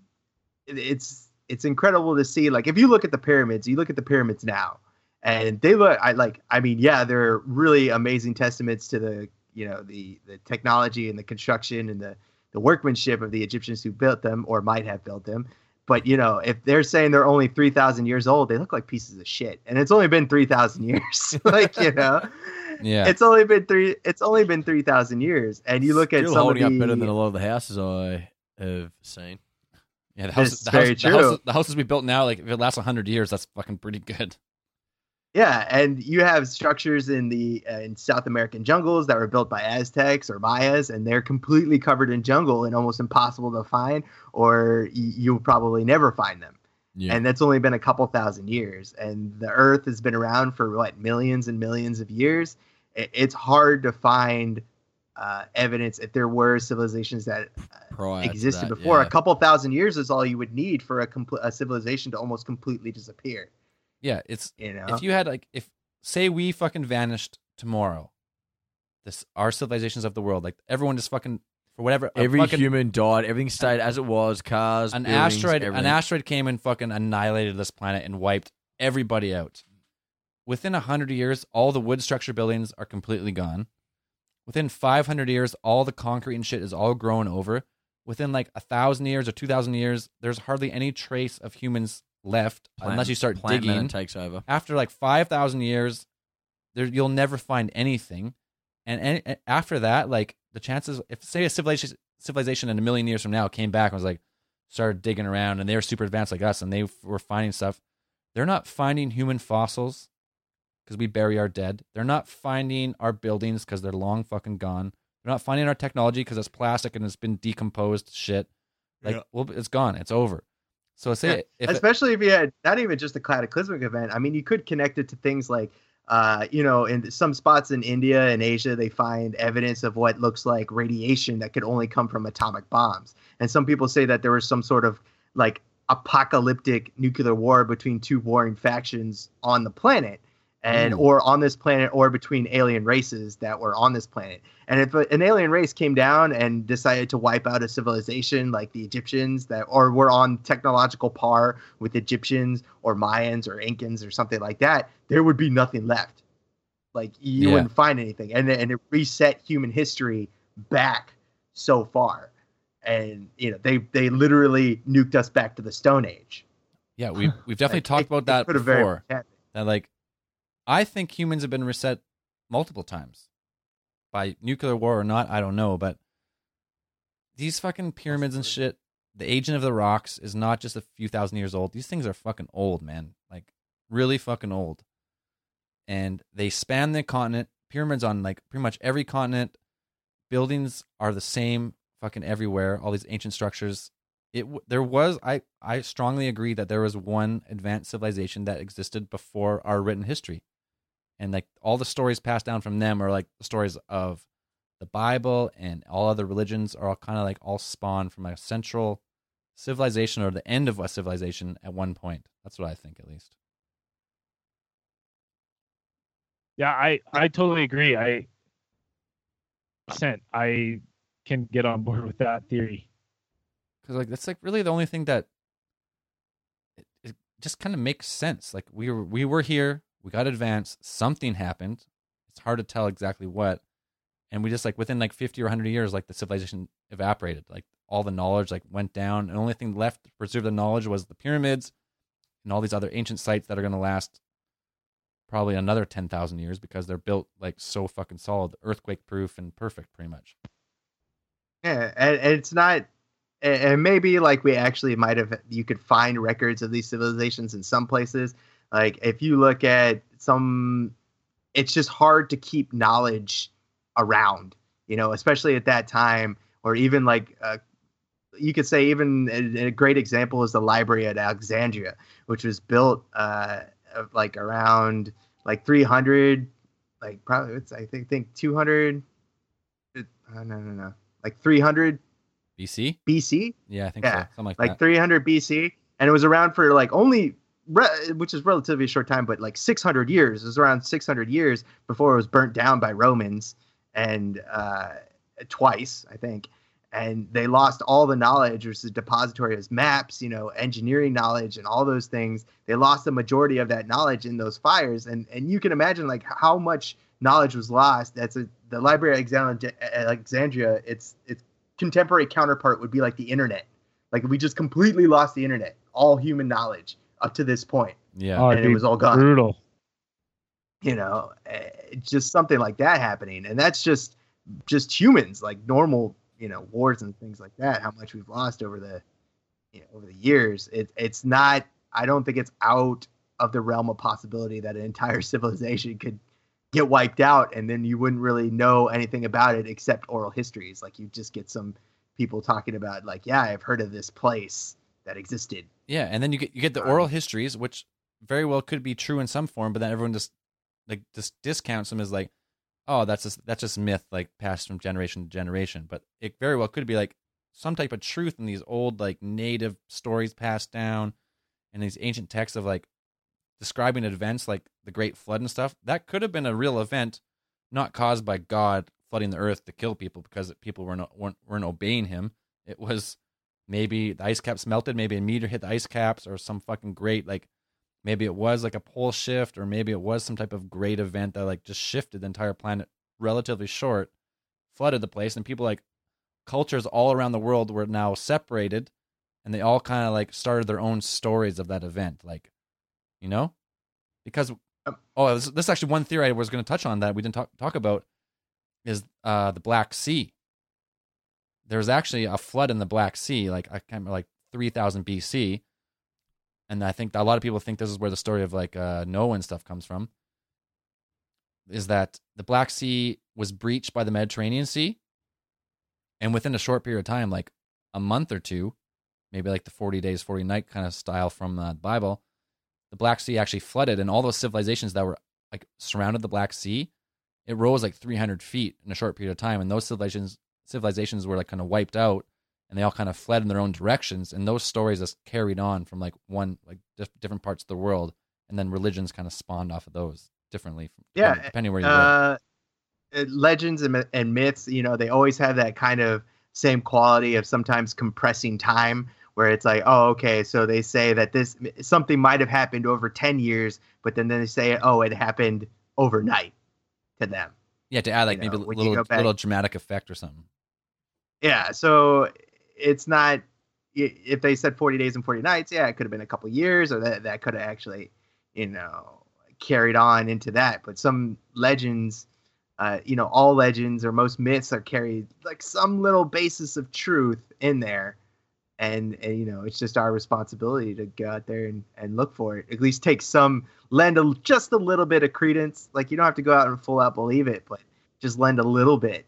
it's it's incredible to see. Like if you look at the pyramids, you look at the pyramids now, and they look. I like. I mean, yeah, they're really amazing testaments to the you know the the technology and the construction and the the workmanship of the Egyptians who built them or might have built them. But you know, if they're saying they're only three thousand years old, they look like pieces of shit, and it's only been three thousand years. like you know, Yeah. it's only been three. It's only been three thousand years, and you look at Still some holding of up better than a lot of the houses I have seen. Yeah, the houses, the, house, the, true. houses, the houses we built now, like if it lasts hundred years, that's fucking pretty good. Yeah, and you have structures in the uh, in South American jungles that were built by Aztecs or Mayas, and they're completely covered in jungle and almost impossible to find, or y- you'll probably never find them. Yeah. And that's only been a couple thousand years, and the Earth has been around for what millions and millions of years. It's hard to find uh, evidence if there were civilizations that uh, existed that, before. yeah. A couple thousand years is all you would need for a, compl- a civilization to almost completely disappear. Yeah, it's You know, if you had like if say we fucking vanished tomorrow, this our civilizations of the world, like everyone just fucking for whatever Every fucking, human died. Everything stayed as it was. Cars, an asteroid an asteroid came and fucking annihilated this planet and wiped everybody out. Within a hundred years, all the wood structure buildings are completely gone. Within five hundred years, all the concrete and shit is all grown over. Within like a thousand years or two thousand years, there's hardly any trace of humans left Plant- unless you start plant digging. matter takes over. after like 5000 years there you'll never find anything and, any, and after that like the chances if say a civilization civilization in a million years from now came back and was like started digging around and they were super advanced like us and they were finding stuff they're not finding human fossils because we bury our dead they're not finding our buildings because they're long fucking gone they're not finding our technology because it's plastic and it's been decomposed shit like Yeah. well it's gone it's over so say if it- especially if you had not even just a cataclysmic event. I mean, you could connect it to things like, uh, you know, in some spots in India and Asia, they find evidence of what looks like radiation that could only come from atomic bombs. And some people say that there was some sort of like apocalyptic nuclear war between two warring factions on the planet. And Ooh. or on this planet, or between alien races that were on this planet. And if an alien race came down and decided to wipe out a civilization like the Egyptians that or were on technological par with Egyptians or Mayans or Incans or something like that, there would be nothing left. Like you Yeah. wouldn't find anything. And and it reset human history back so far, and you know they they literally nuked us back to the Stone Age. Yeah, we we've definitely Like, talked it- about that before. That like, I think humans have been reset multiple times by nuclear war or not. I don't know, but these fucking pyramids and shit. The agent of the rocks is not just a few thousand years old. These things are fucking old, man. Like really fucking old. And they span the continent. Pyramids on like pretty much every continent. Buildings are the same fucking everywhere. All these ancient structures. It there was I I strongly agree that there was one advanced civilization that existed before our written history, and like all the stories passed down from them are like the stories of the Bible and all other religions are all kind of like all spawned from a central civilization or the end of a civilization at one point. That's what I think, at least. Yeah, I I totally agree. I percent I can get on board with that theory. because like that's like really the only thing that it, it just kind of makes sense. Like we were we were here, we got advanced, something happened. It's hard to tell exactly what, and we just like within like fifty or hundred years, like the civilization evaporated. Like all the knowledge like went down, and the only thing left to preserve the knowledge was the pyramids and all these other ancient sites that are going to last probably another ten thousand years because they're built like so fucking solid, earthquake proof and perfect, pretty much. Yeah, and, and it's not, and maybe like we actually might have, you could find records of these civilizations in some places. Like if you look at some, it's just hard to keep knowledge around, you know, especially at that time, or even like, uh, you could say even a, a great example is the library at Alexandria, which was built uh, like around like 300, like probably it's I think think 200. Uh, no, no, no like 300 BC, BC, yeah, I think Yeah, so, something like, like that. 300 BC, and it was around for like only, re- which is relatively short time, but like 600 years. It was around 600 years before it was burnt down by Romans, and uh, twice I think, and they lost all the knowledge, which is depository of maps, you know, engineering knowledge, and all those things. They lost the majority of that knowledge in those fires, and and you can imagine like how much knowledge was lost. That's a the Library of. Alexandria its its contemporary counterpart would be like the internet. Like we just completely lost the internet, all human knowledge up to this point, yeah. Oh, and it was all gone. brutal. You know, eh, just something like that happening, and that's just just humans, like normal, you know, wars and things like that. How much we've lost over the, you know, over the years. It, it's not. I don't think it's out of the realm of possibility that an entire civilization could get wiped out, and then you wouldn't really know anything about it except oral histories. Like you just get some people talking about, like, yeah, I've heard of this place that existed. Yeah, and then you get you get the Um, oral histories, which very well could be true in some form, but then everyone just like just discounts them as like, oh, that's just that's just myth, like passed from generation to generation. But it very well could be like some type of truth in these old like native stories passed down, and these ancient texts of like describing events like the Great Flood and stuff. That could have been a real event, not caused by God flooding the earth to kill people because people were not weren't, weren't obeying Him. It was maybe the ice caps melted, maybe a meteor hit the ice caps, or some fucking great like maybe it was like a pole shift, or maybe it was some type of great event that like just shifted the entire planet relatively short, flooded the place, and people like cultures all around the world were now separated, and they all kind of like started their own stories of that event, like you know, because Um, oh, this, this is actually one theory I was going to touch on that we didn't talk talk about is uh the Black Sea there was actually a flood in the Black Sea, like I can't like 3000 BC. And I think a lot of people think this is where the story of like uh, Noah and stuff comes from. Is that the Black Sea was breached by the Mediterranean Sea, and within a short period of time, like a month or two, maybe like the 40 days, 40 night kind of style from the Bible, the Black Sea actually flooded, and all those civilizations that were like surrounded the Black Sea, it rose like 300 feet in a short period of time, and those civilizations civilizations were like kind of wiped out and they all kind of fled in their own directions and those stories just carried on from like one like dif- different parts of the world and then religions kind of spawned off of those differently from, Yeah, depending, depending where you uh, uh, legends and, and myths, you know, they always have that kind of same quality of sometimes compressing time where it's like, oh, okay, so they say that this something might have happened over 10 years, but then they say, oh, it happened overnight to them. yeah to add like you maybe a little little dramatic effect or something yeah, so it's not if they said 40 days and 40 nights, yeah, it could have been a couple years or that that could have actually, you know, carried on into that. But some legends uh, you know, all legends or most myths are carried like some little basis of truth in there. And, and you know, it's just our responsibility to go out there and, and look for it. At least take some, lend a, just a little bit of credence. Like you don't have to go out and full out believe it, but just lend a little bit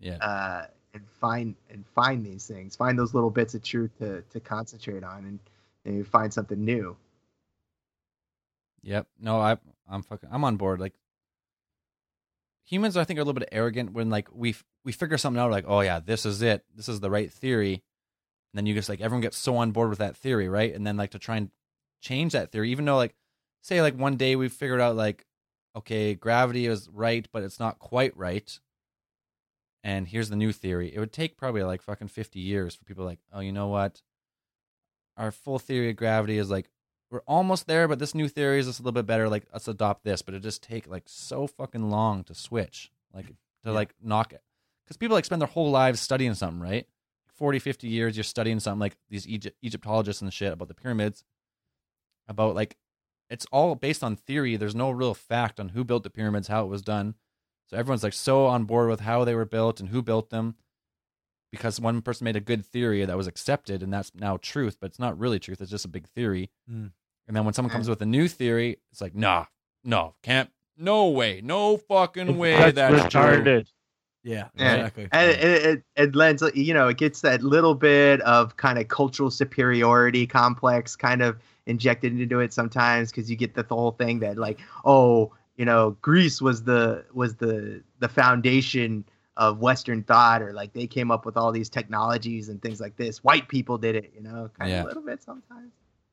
Yeah. uh, and find and find these things, find those little bits of truth to to concentrate on, and, and you find something new. Yep. No, I I'm fucking I'm on board. Like humans I think are a little bit arrogant when like we we figure something out like, "Oh yeah, this is it. This is the right theory." And then you just like everyone gets so on board with that theory, right? And then like to try and change that theory even though like say like one day we figured out like okay, gravity is right, but it's not quite right. And here's the new theory. It would take probably like fucking 50 years for people like, "Oh, you know what? Our full theory of gravity is like we're almost there, but this new theory is just a little bit better. Like, let's adopt this. But it just take like so fucking long to switch, like to like knock it. Because people like spend their whole lives studying something, right? 40, 50 years, you're studying something like these Egypt, Egyptologists and shit about the pyramids, about like, it's all based on theory. There's no real fact on who built the pyramids, how it was done. So everyone's like so on board with how they were built and who built them because one person made a good theory that was accepted and that's now truth, but it's not really truth. It's just a big theory. Mm. And then when someone comes with a new theory, it's like, nah, no, can't, no way, no fucking way. That's, true. retarded. Yeah, Yeah. exactly. and it, it, it lends you know it gets that little bit of kind of cultural superiority complex kind of injected into it sometimes because you get the, the whole thing that like oh you know greece was the was the the foundation of western thought or like they came up with all these technologies and things like this. White people did it you know kind Yeah. of a little bit sometimes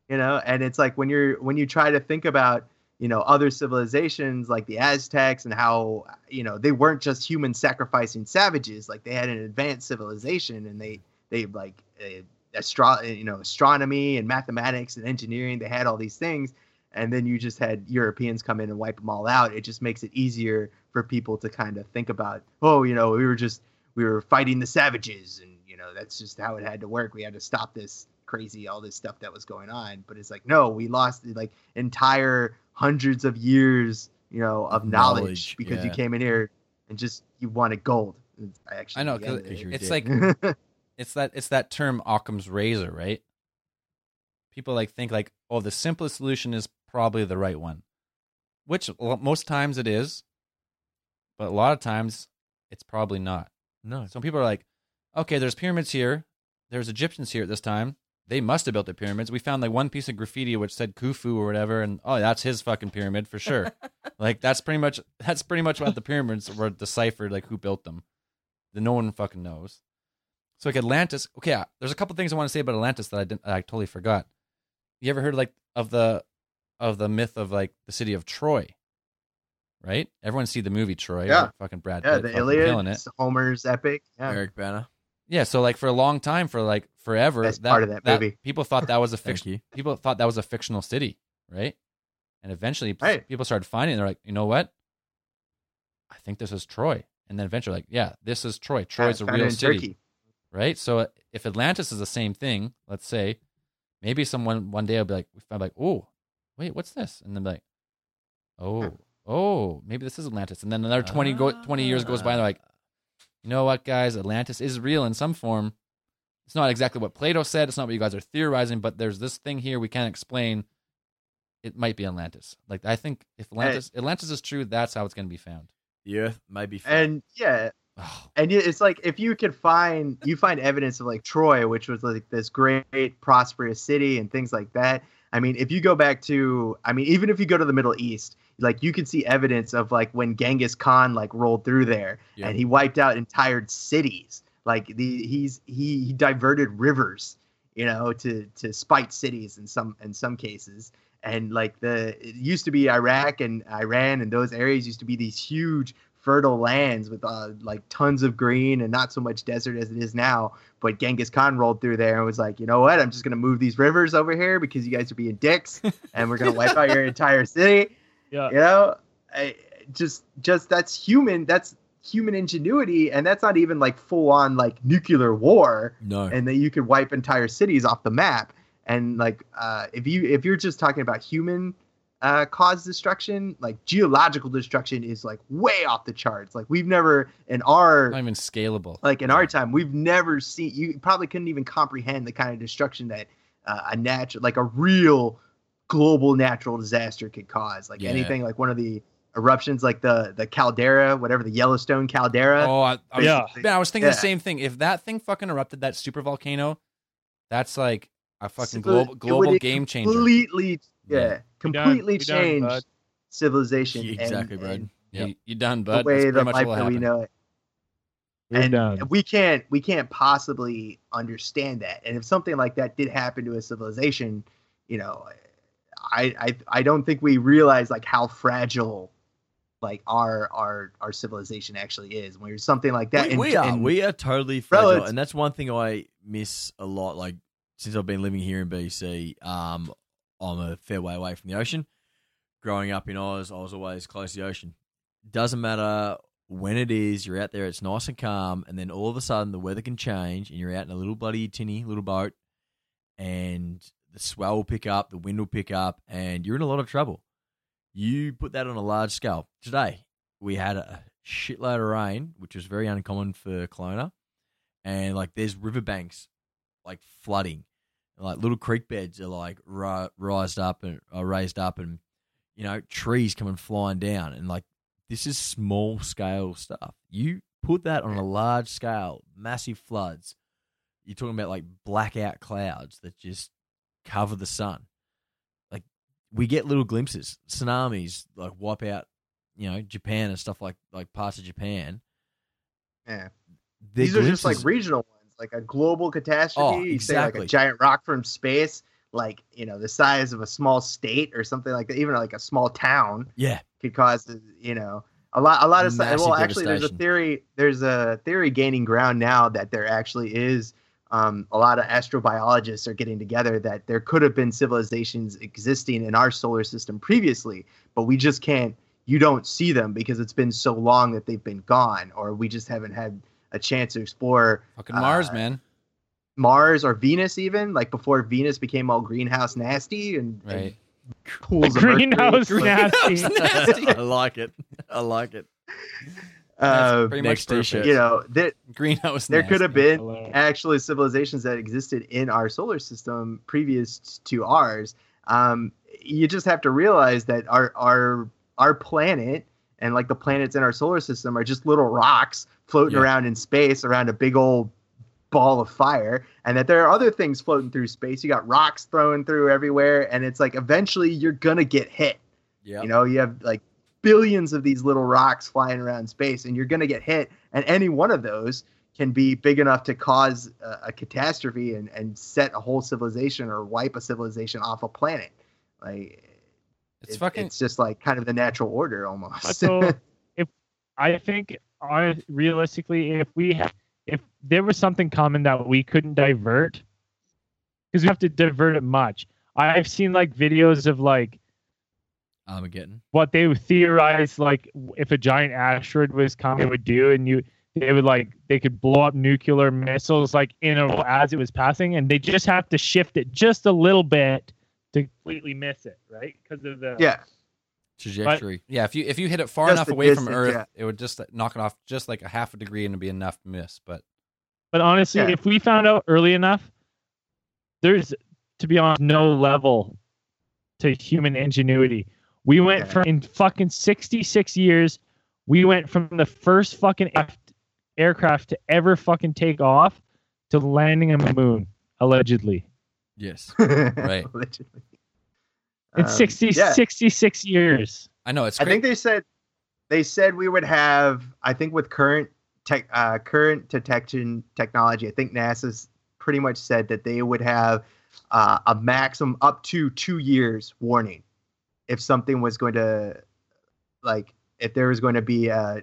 you know? And it's like when you're when you try to think about you know other civilizations like the aztecs and how you know they weren't just human sacrificing savages like they had an advanced civilization and they they like uh, astro- you know astronomy and mathematics and engineering they had all these things and then you just had europeans come in and wipe them all out it just makes it easier for people to kind of think about oh you know we were just we were fighting the savages and you know that's just how it had to work. We had to stop this crazy all this stuff that was going on. But it's like no we lost like entire hundreds of years you know of Of knowledge, knowledge, because you came in here and just you wanted gold. I actually I know, the end 'cause of it. it's like, it's that, it's that term Occam's razor, right? People like think like, oh, the simplest solution is probably the right one, which most times it is, but a lot of times it's probably not. no, Some people are like, okay, there's pyramids here. There's Egyptians here at this time. They must have built the pyramids. We found like one piece of graffiti which said Khufu or whatever, and oh, that's his fucking pyramid for sure. like that's pretty much that's pretty much what the pyramids were deciphered, like who built them. That no one fucking knows. So like Atlantis. Okay, there's a couple things I want to say about Atlantis that I didn't. I totally forgot. You ever heard like of the of the myth of like the city of Troy? Right? Everyone see the movie Troy. Yeah. Fucking Brad yeah Pitt the fucking iliad it. homer's epic yeah Eric Bana. Yeah, so like for a long time, for like forever, Best part of that movie. people thought that was a Thank fiction. People thought that was a fictional city, right? And eventually, p- Right. people started finding. it, They're like, you know what? I think this is Troy. And then eventually, like, yeah, this is Troy. Troy's a real city, Turkey. right? So if Atlantis is the same thing, let's say, maybe someone one day will be like, we found like, oh, wait, what's this? And then be like, oh, oh, maybe this is Atlantis. And then another 20, go, 20 years goes by, and they're like, ah. you know what, guys? Atlantis is real in some form. It's not exactly what Plato said. It's not what you guys are theorizing, but there's this thing here we can't explain. It might be Atlantis. Like I think if Atlantis Atlantis is true, that's how it's going to be found. the Earth may be flat. and yeah Oh, and y- it's like if you could find you find evidence of like troy which was like this great prosperous city and things like that i mean if you go back to i mean even if you go to the middle east like you can see evidence of like when genghis khan like rolled through there Yeah. and he wiped out entire cities like the he's he, he diverted rivers you know to to spite cities in some in some cases and like the it used to be iraq and iran and those areas used to be these huge fertile lands with uh, like tons of green and not so much desert as it is now. But Genghis Khan rolled through there and was like, you know what? I'm just gonna move these rivers over here because you guys are being dicks, and we're gonna wipe out your entire city. Yeah. You know, I, just just that's human. That's human ingenuity, and that's not even like full on like nuclear war, No. and that you could wipe entire cities off the map. And like, uh, if you if you're just talking about human uh, cause destruction, like geological destruction is like way off the charts. Like we've never in our Not even scalable. like in our time we've never seen you probably couldn't even comprehend the kind of destruction that uh, a natural like a real global natural disaster could cause like Yeah. anything like one of the eruptions like the the caldera whatever the yellowstone caldera Oh, I, I Yeah. man, I was thinking the same thing. If that thing fucking erupted, that super volcano, that's like a fucking It global global game changer. completely yeah, Yeah. We completely done, changed bud. civilization Exactly, and, bud. and You, you done, bud. the bud? way That's the life that we know it We're and done. we can't we can't possibly understand that and if something like that did happen to a civilization you know i i, I don't think we realize like how fragile like our our our civilization actually is when there's something like that we, and- we are. and- we are totally fragile, it's- and that's one thing I miss a lot. Like since I've been living here in BC, um, I'm a fair way away from the ocean. Growing up in Oz, I was always close to the ocean. Doesn't matter when it is, you're out there, it's nice and calm, and then all of a sudden the weather can change, and you're out in a little bloody tinny little boat, and the swell will pick up, the wind will pick up, and you're in a lot of trouble. You put that on a large scale. Today, we had a shitload of rain, which was very uncommon for Kelowna, and like there's riverbanks like flooding, like little creek beds are like ri- rised up and are raised up, and you know trees coming flying down, and like this is small scale stuff. You put that on a large scale, massive floods. You're talking about like blackout clouds that just cover the sun. Like we get little glimpses, tsunamis like wipe out, you know, Japan and stuff like like parts of Japan. yeah. They're these are just like regional like a global catastrophe. Oh, you say like a giant rock from space like you know the size of a small state or something like that even like a small town yeah, could cause you know a lot a lot of Massive well actually there's a theory there's a theory gaining ground now that there actually is um, a lot of astrobiologists are getting together that there could have been civilizations existing in our solar system previously but we just can't you don't see them because it's been so long that they've been gone or we just haven't had a chance to explore Fucking Mars, uh, man. mars or venus even like before venus became all greenhouse nasty and, and Right. pools of mercury. Greenhouse nasty. I like it. I like it. Uh, Pretty next much t-shirt. perfect. you know that Greenhouse. there could have been Hilarious. actually civilizations that existed in our solar system previous to ours. Um, you just have to realize that our our our planet and like the planets in our solar system are just little rocks floating Yeah. around in space around a big old ball of fire and that there are other things floating through space you got rocks thrown through everywhere and it's like eventually you're gonna get hit Yeah. you know, you have like billions of these little rocks flying around space, and you're going to get hit. And any one of those can be big enough to cause a, a catastrophe and, and set a whole civilization or wipe a civilization off a planet. Like It's it- fucking. It's just like kind of the natural order almost. So if I think hon- realistically, if we ha- if there was something coming that we couldn't divert, because we have to divert it much. I've seen like videos of like Armageddon. what they would theorize like if a giant asteroid was coming, it would do, and you they would like they could blow up nuclear missiles like in a as it was passing, and they just have to shift it just a little bit to completely miss it, right? Because of the yeah, Trajectory. Yeah, if you if you hit it far enough the away from Earth, yeah. it would just knock it off just like a half a degree and it'd be enough to miss. But But honestly, Yeah. if we found out early enough, there's, to be honest, no level to human ingenuity. We went Yeah. from in fucking 66 years, we went from the first fucking aft- aircraft to ever fucking take off to landing on the moon, allegedly. Yes. Right. Allegedly. In Um, 60, yeah. 66 years. I know it's I think they said they said we would have. I think with current tech, uh, current detection technology, I think NASA's pretty much said that they would have uh, a maximum up to two years warning if something was going to, like, if there was going to be uh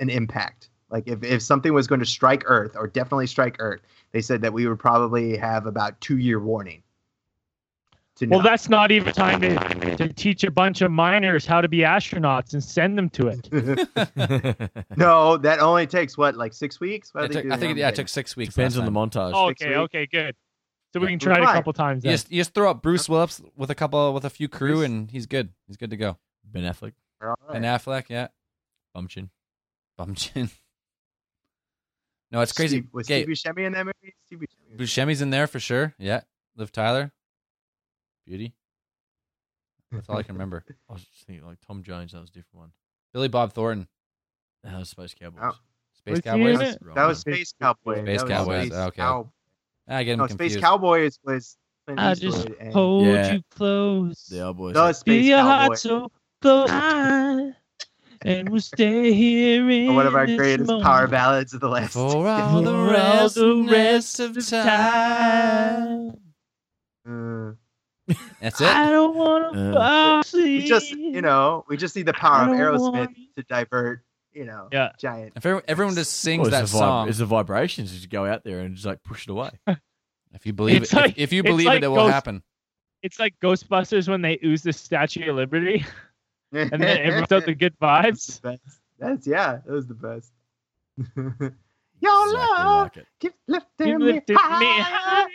an impact. Like if, if something was going to strike Earth or definitely strike Earth, they said that we would probably have about two year warning to know. Well, that's not even time to, to teach a bunch of miners how to be astronauts and send them to it. no, that only takes what, like six weeks? What It took, I think now? yeah, it took six weeks. Depends last on the montage. Oh, Six okay, okay, good. So we Yeah, can we're try it a couple times. You just, you just throw up Bruce Willis with a couple with a few crew, and he's good. He's good to go. Ben Affleck, All right. And Affleck, yeah, Bumpchin. bum chin. No, it's crazy. Steve, was Okay, Steve Buscemi in that movie? Steve Buscemi. Buscemi's in there for sure. Yeah, Liv Tyler, Beauty. That's all I can remember. I was just thinking like Tom Jones. That was a different one. Billy Bob Thornton, That was Space Cowboys. Oh. Space Was Cowboys. in it? That was. Space Cowboys. Space Cowboys, Space okay. Cow- I get him No, confused. Space Cowboys was Clint I just and- hold Yeah. you close. The old boys. No, it's Feel Space your heart so close, and we'll stay here in one of our greatest moment. power ballads of the last. For all the rest, all the rest of time. Uh, That's it. I don't want Uh, to fall we just, you know, we just need the power of Aerosmith want- to divert, you know, Yeah. giant. If everyone, everyone just sings Well, that it's the vib- song, It's the vibrations. Just go out there and just like push it away. if you believe It's it, if- like- if, you believe like it, it will happen. It's like Ghostbusters when they ooze the Statue of Liberty, and then everyone does the good vibes. the best. That's yeah, that was the best. Your Exactly love like it. keeps You lifting me lifted me high.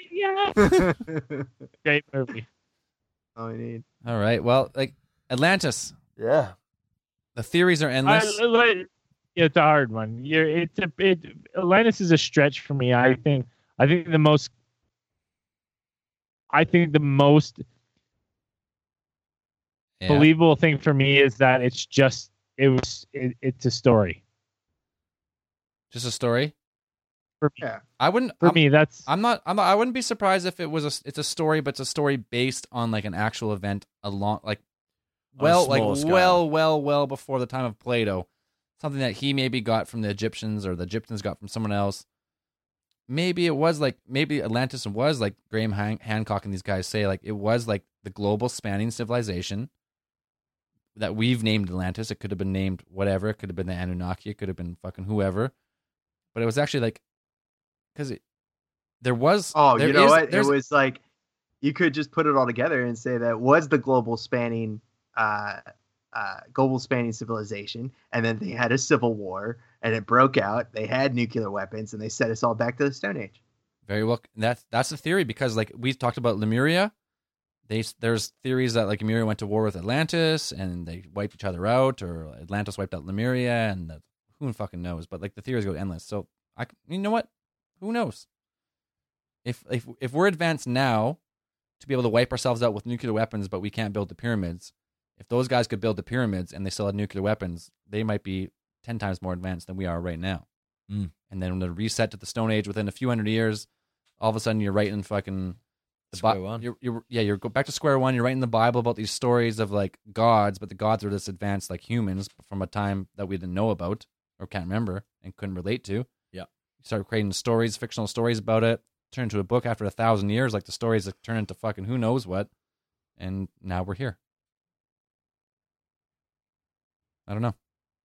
higher. Great movie. All we need. All right. Well, like Atlantis, Yeah. the theories are I, endless. like- it's a hard one. You're, it's a it. Atlantis is a stretch for me. I think. I think the most. I think the most Yeah. believable thing for me is that it's just it was it, it's a story Just a story. For me. Yeah. I wouldn't. For I'm, me, that's I'm not. I'm. Not, I wouldn't be surprised if it was a. It's a story, but it's a story based on like an actual event along like. Well, like smaller scale. well, well, well before the time of Plato, something that he maybe got from the Egyptians or the Egyptians got from someone else. Maybe it was like maybe Atlantis was like Graham Han- Hancock and these guys say like it was like the global spanning civilization that we've named Atlantis. It could have been named whatever. It could have been the Anunnaki. It could have been fucking whoever. But it was actually like because it there was Oh, there you know is- what? It was like you could just put it all together and say that was the global spanning uh uh, global spanning civilization, and then they had a civil war, and it broke out. They had nuclear weapons, and they set us all back to the Stone Age. Very well. That's that's the theory because like we talked about Lemuria, they there's theories that like Lemuria went to war with Atlantis and they wiped each other out, or Atlantis wiped out Lemuria, and that, who fucking knows? But like the theories go endless. So I, you know what? Who knows? If if if we're advanced now to be able to wipe ourselves out with nuclear weapons, but we can't build the pyramids. If those guys could build the pyramids and they still had nuclear weapons, they might be ten times more advanced than we are right now. Mm. And then when they reset to the Stone Age within a few hundred years, all of a sudden you're writing fucking the Square Bi- one. You're, you're yeah, you're go back to square one. You're writing the Bible about these stories of like gods, but the gods are this advanced like humans from a time that we didn't know about or can't remember and couldn't relate to. Yeah. you start creating stories, fictional stories about it. Turn into a book after a thousand years, like the stories that turn into fucking who knows what. And now we're here. I don't know.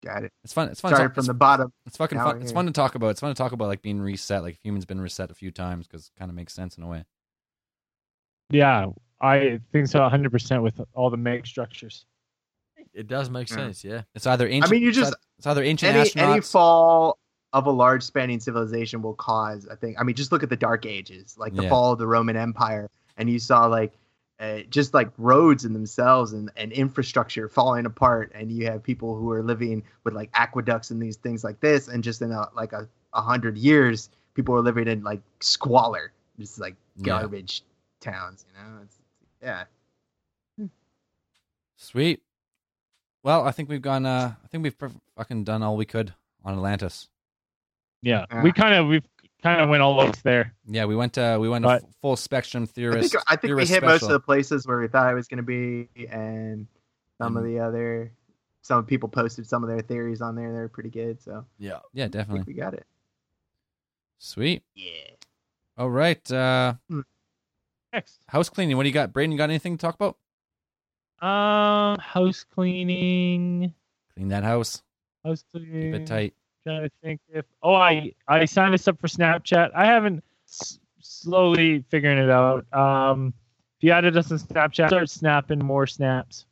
Got it. It's fun. It's fun. Started talk- from it's, the bottom. it's fucking fun. we're It's fun to talk about. It's fun to talk about like being reset. Like humans been reset a few times because it kind of makes sense in a way. Yeah, I think so 100% with all the meg structures. It does make Yeah. sense, yeah. It's either ancient. I mean, you just- it's either ancient Any astronauts. any fall of a large spanning civilization will cause. I think. I mean, just look at the Dark Ages, like the Yeah. fall of the Roman Empire, and you saw like. Uh, just like roads in themselves and, and infrastructure falling apart and you have people who are living with like aqueducts and these things like this and just in a like a, a hundred years people are living in like squalor just like Yeah. garbage towns you know it's yeah Sweet. Well, I think we've gone. Uh, I think we've pr- fucking done all we could on Atlantis. Yeah, Yeah. we kind of we've kind of went all over there. Yeah, we went. Uh, we went a But- f- full spectrum I think, I think we theorist hit most of the places where we thought it was going to be, and some of the other, some people posted some of their theories on there. They're pretty good, so Yeah. Yeah, I think definitely. we got it. Sweet. Yeah. All right. Uh, Next, house cleaning. What do you got, Braden? You got anything to talk about? um, house cleaning, Clean that house. house cleaning. Keep it tight. Trying to think if oh I I signed us up for Snapchat. I haven't s- slowly figuring it out. Um, If you added us on Snapchat, start snapping more snaps.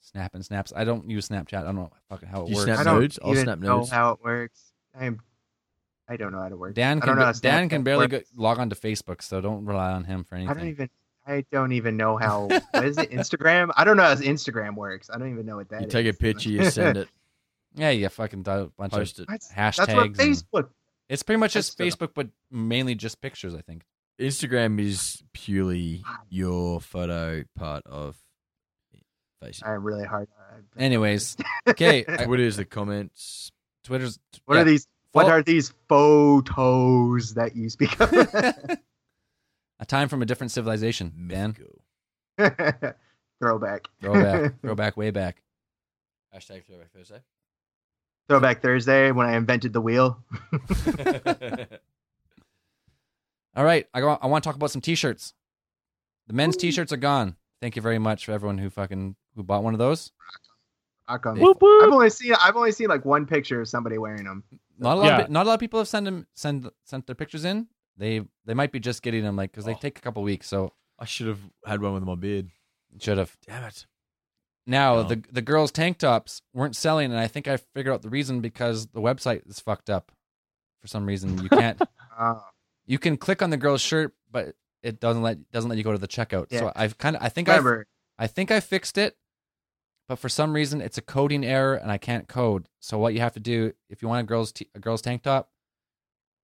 Snapping snaps. I don't use Snapchat. I don't know fucking how it You works. snap I don't nudes? I'll even snap know nudes. how it works. I'm. I don't know how to work. Dan I can don't know how Dan can barely go, works. log on to Facebook, so don't rely on him for anything. I don't even. I don't even know how. what is it? Instagram? I don't know how Instagram works. I don't even know what that You is. take a picture, you send it, Yeah, you fucking do a bunch post of it. Hashtags. that's what and- Facebook. It's pretty much just That's Facebook, but mainly just pictures. I think. Instagram is purely your photo part of Facebook. I'm really hard. Anyways, okay. I- Twitter is the comments. Twitter's. What yeah. are these? What Follow- are these photos that you speak of? a time from a different civilization? Dan, Mythical. Throwback. throwback, throwback, way back. Hashtag Throwback Thursday. Throwback Thursday when I invented the wheel. All right, I, go, I want to talk about some T-shirts. The men's Woo. T-shirts are gone. Thank you very much for everyone who fucking who bought one of those. How come? Whoop, I've only seen I've only seen like one picture of somebody wearing them. Not a lot. Yeah. Of, not a lot of people have sent them send sent their pictures in. They they might be just getting them like because they Oh. take a couple weeks. So I should have had one with my beard. should have. Damn it. Now Oh. the the girls' tank tops weren't selling, and I think I figured out the reason because the website is fucked up. For some reason, you can't. Uh, you can click on the girl's shirt, but it doesn't let doesn't let you go to the checkout. So I've kind of I think I I think I fixed it, but for some reason it's a coding error and I can't code. So what you have to do if you want a girl's t- a girl's tank top,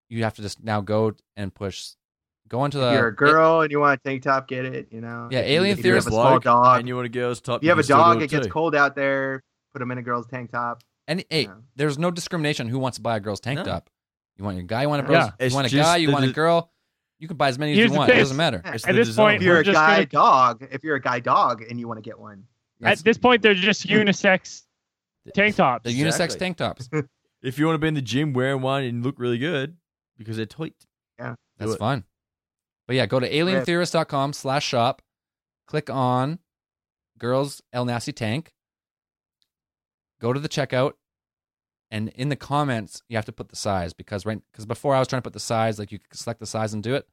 you have to just now go and push, go into the. if you're a girl and you want a tank top, get it. You know. Yeah, If you- Alien if you have a small Bloke, dog. And you want a girl's top. If you have a can still do dog, it it gets too. cold out there. Put them in a girl's tank top. And hey, Yeah. there's no discrimination who wants to buy a girl's tank No. top. You want your guy, you want a Yeah. girl, you It's want a just guy, you the want a girl. You can buy as many as you the want. It doesn't matter. It's At this design. point, If you're a just guy gonna- dog, if you're a guy dog and you want to get one, At this point, they're just unisex tank tops. The unisex Exactly. tank tops. if you want to be in the gym wearing one and look really good because they're tight. Yeah. That's fine. But yeah, go to alientheorist.com slash shop, click on girls El Nasty Tank, go to the checkout, and in the comments you have to put the size because right because before I was trying to put the size, like you could select the size and do it.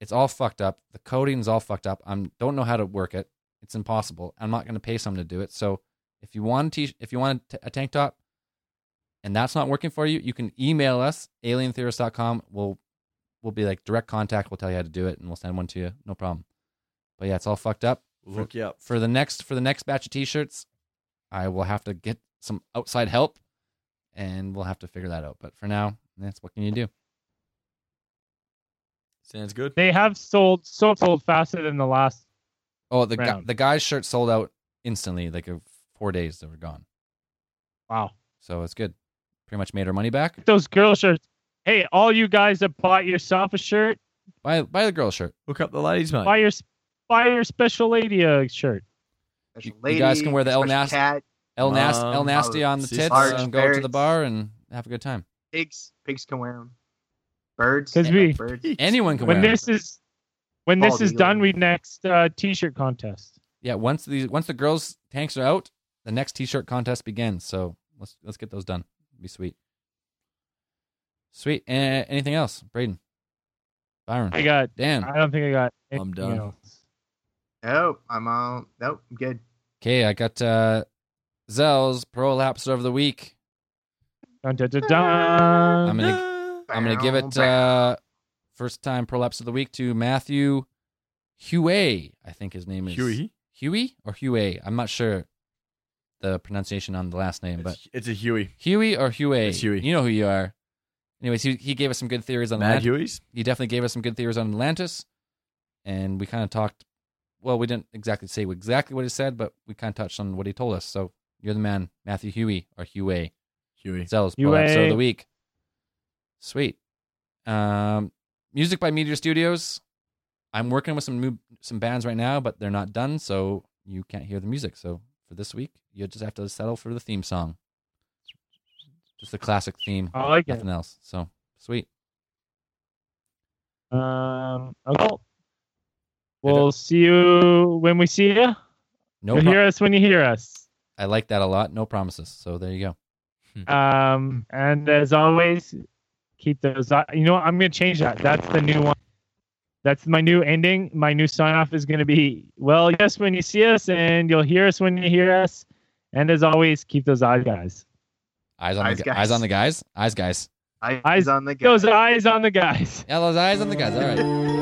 It's all fucked up. The coding's all fucked up. I don't know how to work it. It's impossible. I'm not going to pay someone to do it. So if you want t- if you want a, t- a tank top, and that's not working for you, you can email us alientheorist.com. We'll we'll be like direct contact. We'll tell you how to do it, and we'll send one to you. No problem. But yeah, it's all fucked up. We'll hook you up. For the next for the next batch of t-shirts, I will have to get some outside help, and we'll have to figure that out. But for now, that's what can you do? Sounds good. They have sold so sold faster than the last. Oh, the guy, Round. the guy's shirt sold out instantly. Like uh, four days, they were gone. Wow. So it's good. Pretty much made our money back. Those girl shirts. Hey, all you guys that bought yourself a shirt, Buy buy the girl shirt. Hook up the ladies, mate. buy your buy your special lady uh, shirt. special You- lady, you guys can wear the El Nasty Nas- cat, El, Nas- El Mom, Nasty on the sisters. tits Large and go to the bar and have a good time. pigs. Pigs can wear them. Birds. 'Cause we- birds. Anyone can When wear 'em. this is when this is done, we next uh, t-shirt contest. Yeah, once these once the girls tanks are out, the next t-shirt contest begins. So let's let's get those done. be sweet. Sweet. Uh, anything else, Braden? Byron? I got. Dan? I don't think I got. I'm done. else. Nope. I'm all. Nope. I'm good. Okay, I got uh, Zell's prolapse of the week. Dun, dun, dun, dun. I'm gonna I'm gonna give it uh, first time prolapse of the week to Matthew Huey. I think his name is Huey. Huey or Huey. I'm not sure the pronunciation on the last name, but It's, it's a Huey. Huey or Huey. It's Huey. You know who you are. Anyways, he he gave us some good theories on Mad Atlantis. Hueys. He definitely gave us some good theories on Atlantis, and we kind of talked. Well, we didn't exactly say exactly what he said, but we kind of touched on what he told us. So you're the man, Matthew Huey or Huey. Huey. Zells Huey. episode of the week. Sweet. Um, music by Meteor Studios. I'm working with some new some bands right now, but they're not done, so you can't hear the music. So for this week, you just have to settle for the theme song. Just a classic theme, I like it. nothing else. So sweet. Um. Okay. We'll see you when we see you. No, You'll pro- hear us when you hear us. I like that a lot. No promises. So there you go. Um. And as always, keep those. You know what? I'm gonna change that. That's the new one. that's my new ending. My new sign off is going to be, well, yes, when you see us, and you'll hear us when you hear us. And as always, keep those eyes, guys. Eyes on Eyes the guys. eyes on the guys. Eyes guys. Eyes, Eyes- on the guys. Those eyes on the guys. Yeah, those eyes on the guys. All right.